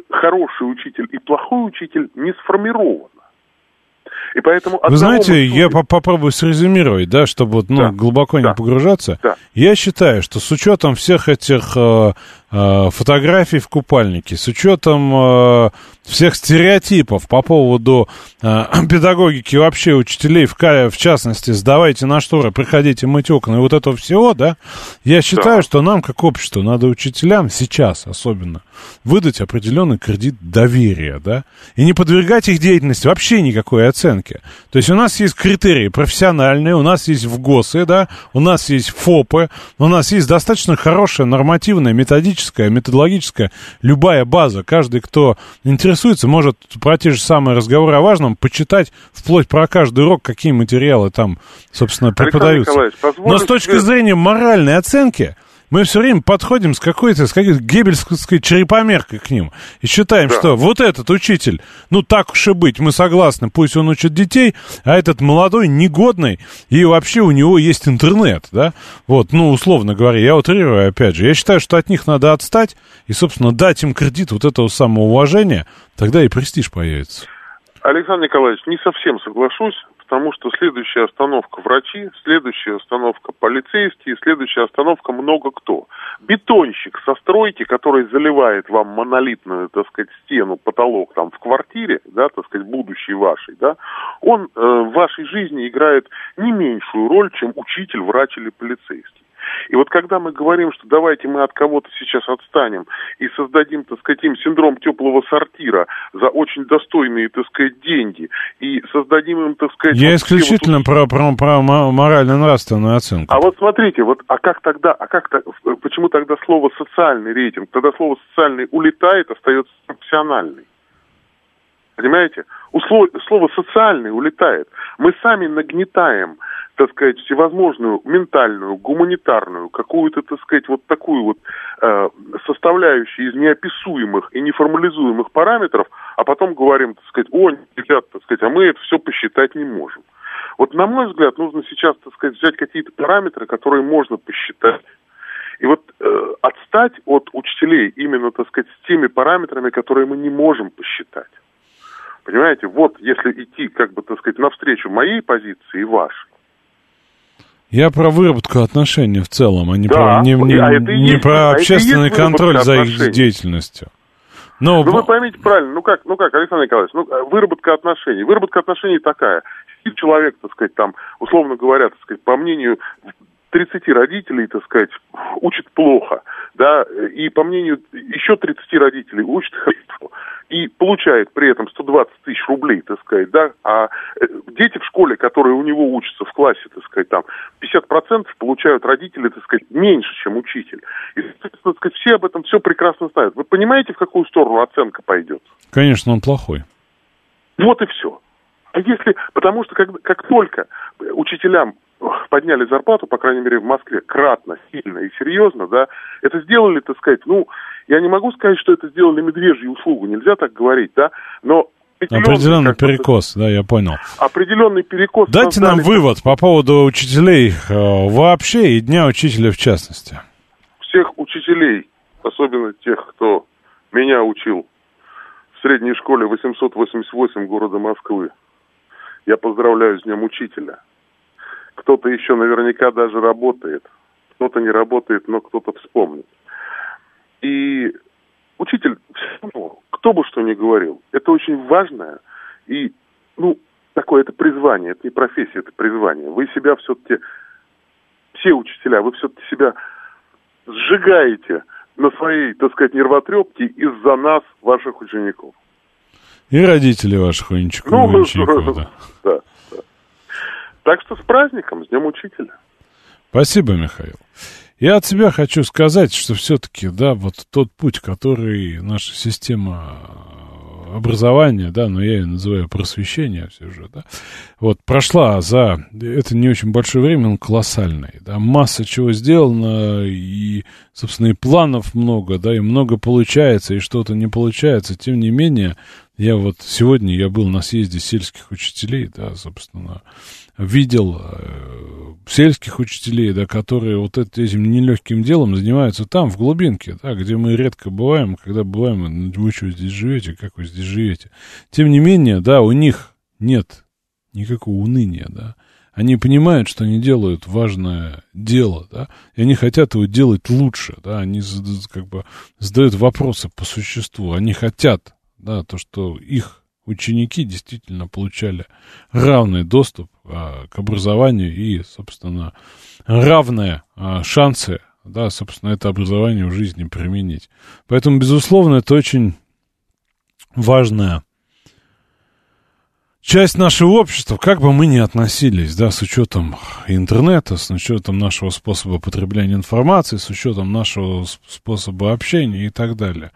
хороший учитель и плохой учитель не сформировано. И поэтому Вы знаете, мы... я по попробую срезюмировать, да, чтобы вот, ну, да. глубоко да. не погружаться. Да. Я считаю, что с учетом всех этих э, э, фотографий в купальнике, с учетом э, всех стереотипов по поводу э, педагогики вообще учителей, в, в частности, сдавайте на шторы, приходите мыть окна и вот этого всего, да, я считаю, да. что нам, как обществу, надо учителям сейчас особенно выдать определенный кредит доверия, да, и не подвергать их деятельности вообще никакой оценки. То есть у нас есть критерии профессиональные, у нас есть ВГОСы, да, у нас есть ФОПы, у нас есть достаточно хорошая нормативная, методическая, методологическая, любая база. Каждый, кто интересуется, может про те же самые разговоры о важном почитать вплоть про каждый урок, какие материалы там, собственно, преподаются. Но с точки зрения моральной оценки, мы все время подходим с какой-то, с какой-то гебельской черепомеркой к ним и считаем, да. что вот этот учитель, ну так уж и быть, мы согласны, пусть он учит детей, а этот молодой, негодный, и вообще у него есть интернет, да, вот, ну, условно говоря, я утрирую, опять же, я считаю, что от них надо отстать и, собственно, дать им кредит вот этого самоуважения, тогда и престиж появится. Александр Николаевич, не совсем соглашусь потому что следующая остановка врачи, следующая остановка полицейские, следующая остановка много кто. Бетонщик со стройки, который заливает вам монолитную, так сказать, стену, потолок там в квартире, да, так сказать, будущей вашей, да, он э, в вашей жизни играет не меньшую роль, чем учитель, врач или полицейский. И вот когда мы говорим, что давайте мы от кого-то сейчас отстанем и создадим, так сказать, им синдром теплого сортира за очень достойные, так сказать, деньги, и создадим им, так сказать... Я вот исключительно вот... про, про, про морально-нравственную оценку. А вот смотрите, вот, а как тогда, а как, почему тогда слово «социальный рейтинг»? Тогда слово «социальный» улетает, остается профессиональный. Понимаете? Услов... Слово «социальный» улетает. Мы сами нагнетаем так сказать, всевозможную ментальную, гуманитарную, какую-то, так сказать, вот такую вот э, составляющую из неописуемых и неформализуемых параметров, а потом говорим, так сказать, о, ребят, так сказать, а мы это все посчитать не можем. Вот, на мой взгляд, нужно сейчас, так сказать, взять какие-то параметры, которые можно посчитать. И вот э, отстать от учителей именно, так сказать, с теми параметрами, которые мы не можем посчитать. Понимаете, вот если идти, как бы, так сказать, навстречу моей позиции и вашей, я про выработку отношений в целом, а не да, про, не, не, а не есть, про а общественный контроль за их деятельностью. Но... Ну, вы поймите правильно, ну как, ну как, Александр Николаевич, ну, э, выработка отношений. Выработка отношений такая. Сидит человек, так сказать, там, условно говоря, так сказать, по мнению 30 родителей, так сказать, учат плохо, да, и по мнению еще 30 родителей учат хорошо, и получает при этом 120 тысяч рублей, так сказать, да, а э, дети в школе, которые у него учатся в классе, так сказать, там, 50% получают родители, так сказать, меньше, чем учитель. И, так сказать, все об этом все прекрасно знают. Вы понимаете, в какую сторону оценка пойдет? Конечно, он плохой. Вот и все. А если, потому что как, как только учителям подняли зарплату, по крайней мере, в Москве, кратно, сильно и серьезно, да, это сделали, так сказать, ну, я не могу сказать, что это сделали медвежью услугу, нельзя так говорить, да, но Определенный перекос, да, я понял. Определенный перекос. Дайте создали... нам вывод по поводу учителей э, вообще и Дня учителя в частности. Всех учителей, особенно тех, кто меня учил в средней школе 888 города Москвы, я поздравляю с Днем Учителя. Кто-то еще наверняка даже работает. Кто-то не работает, но кто-то вспомнит. И учитель, кто бы что ни говорил, это очень важное и, ну, такое это призвание, это не профессия, это призвание. Вы себя все-таки, все учителя, вы все-таки себя сжигаете на своей, так сказать, нервотрепке из-за нас, ваших учеников. И родители ваших учеников. Ну, учеников да. да. Так что с праздником, с Днем Учителя. Спасибо, Михаил. Я от себя хочу сказать, что все-таки, да, вот тот путь, который наша система образования, да, но я ее называю просвещение все же, да, вот прошла за, это не очень большое время, но колоссальный, да, масса чего сделано, и собственно, и планов много, да, и много получается, и что-то не получается. Тем не менее, я вот сегодня я был на съезде сельских учителей, да, собственно, видел э, сельских учителей, да, которые вот этим нелегким делом занимаются там, в глубинке, да, где мы редко бываем, когда бываем, вы что здесь живете, как вы здесь живете. Тем не менее, да, у них нет никакого уныния, да. Они понимают, что они делают важное дело, да, и они хотят его делать лучше, да, они как бы задают вопросы по существу, они хотят, да, то, что их ученики действительно получали равный доступ а, к образованию и, собственно, равные а, шансы, да, собственно, это образование в жизни применить. Поэтому, безусловно, это очень важная часть нашего общества, как бы мы ни относились, да, с учетом интернета, с учетом нашего способа потребления информации, с учетом нашего способа общения и так далее.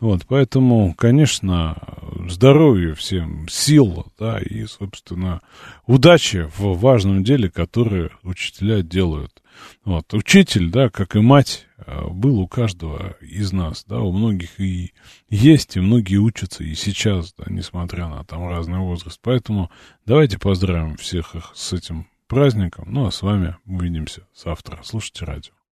Вот, поэтому, конечно, здоровья всем, сил, да, и, собственно, удачи в важном деле, которое учителя делают. Вот, учитель, да, как и мать, был у каждого из нас, да, у многих и есть, и многие учатся и сейчас, да, несмотря на там разный возраст. Поэтому давайте поздравим всех их с этим праздником. Ну, а с вами увидимся завтра. Слушайте радио.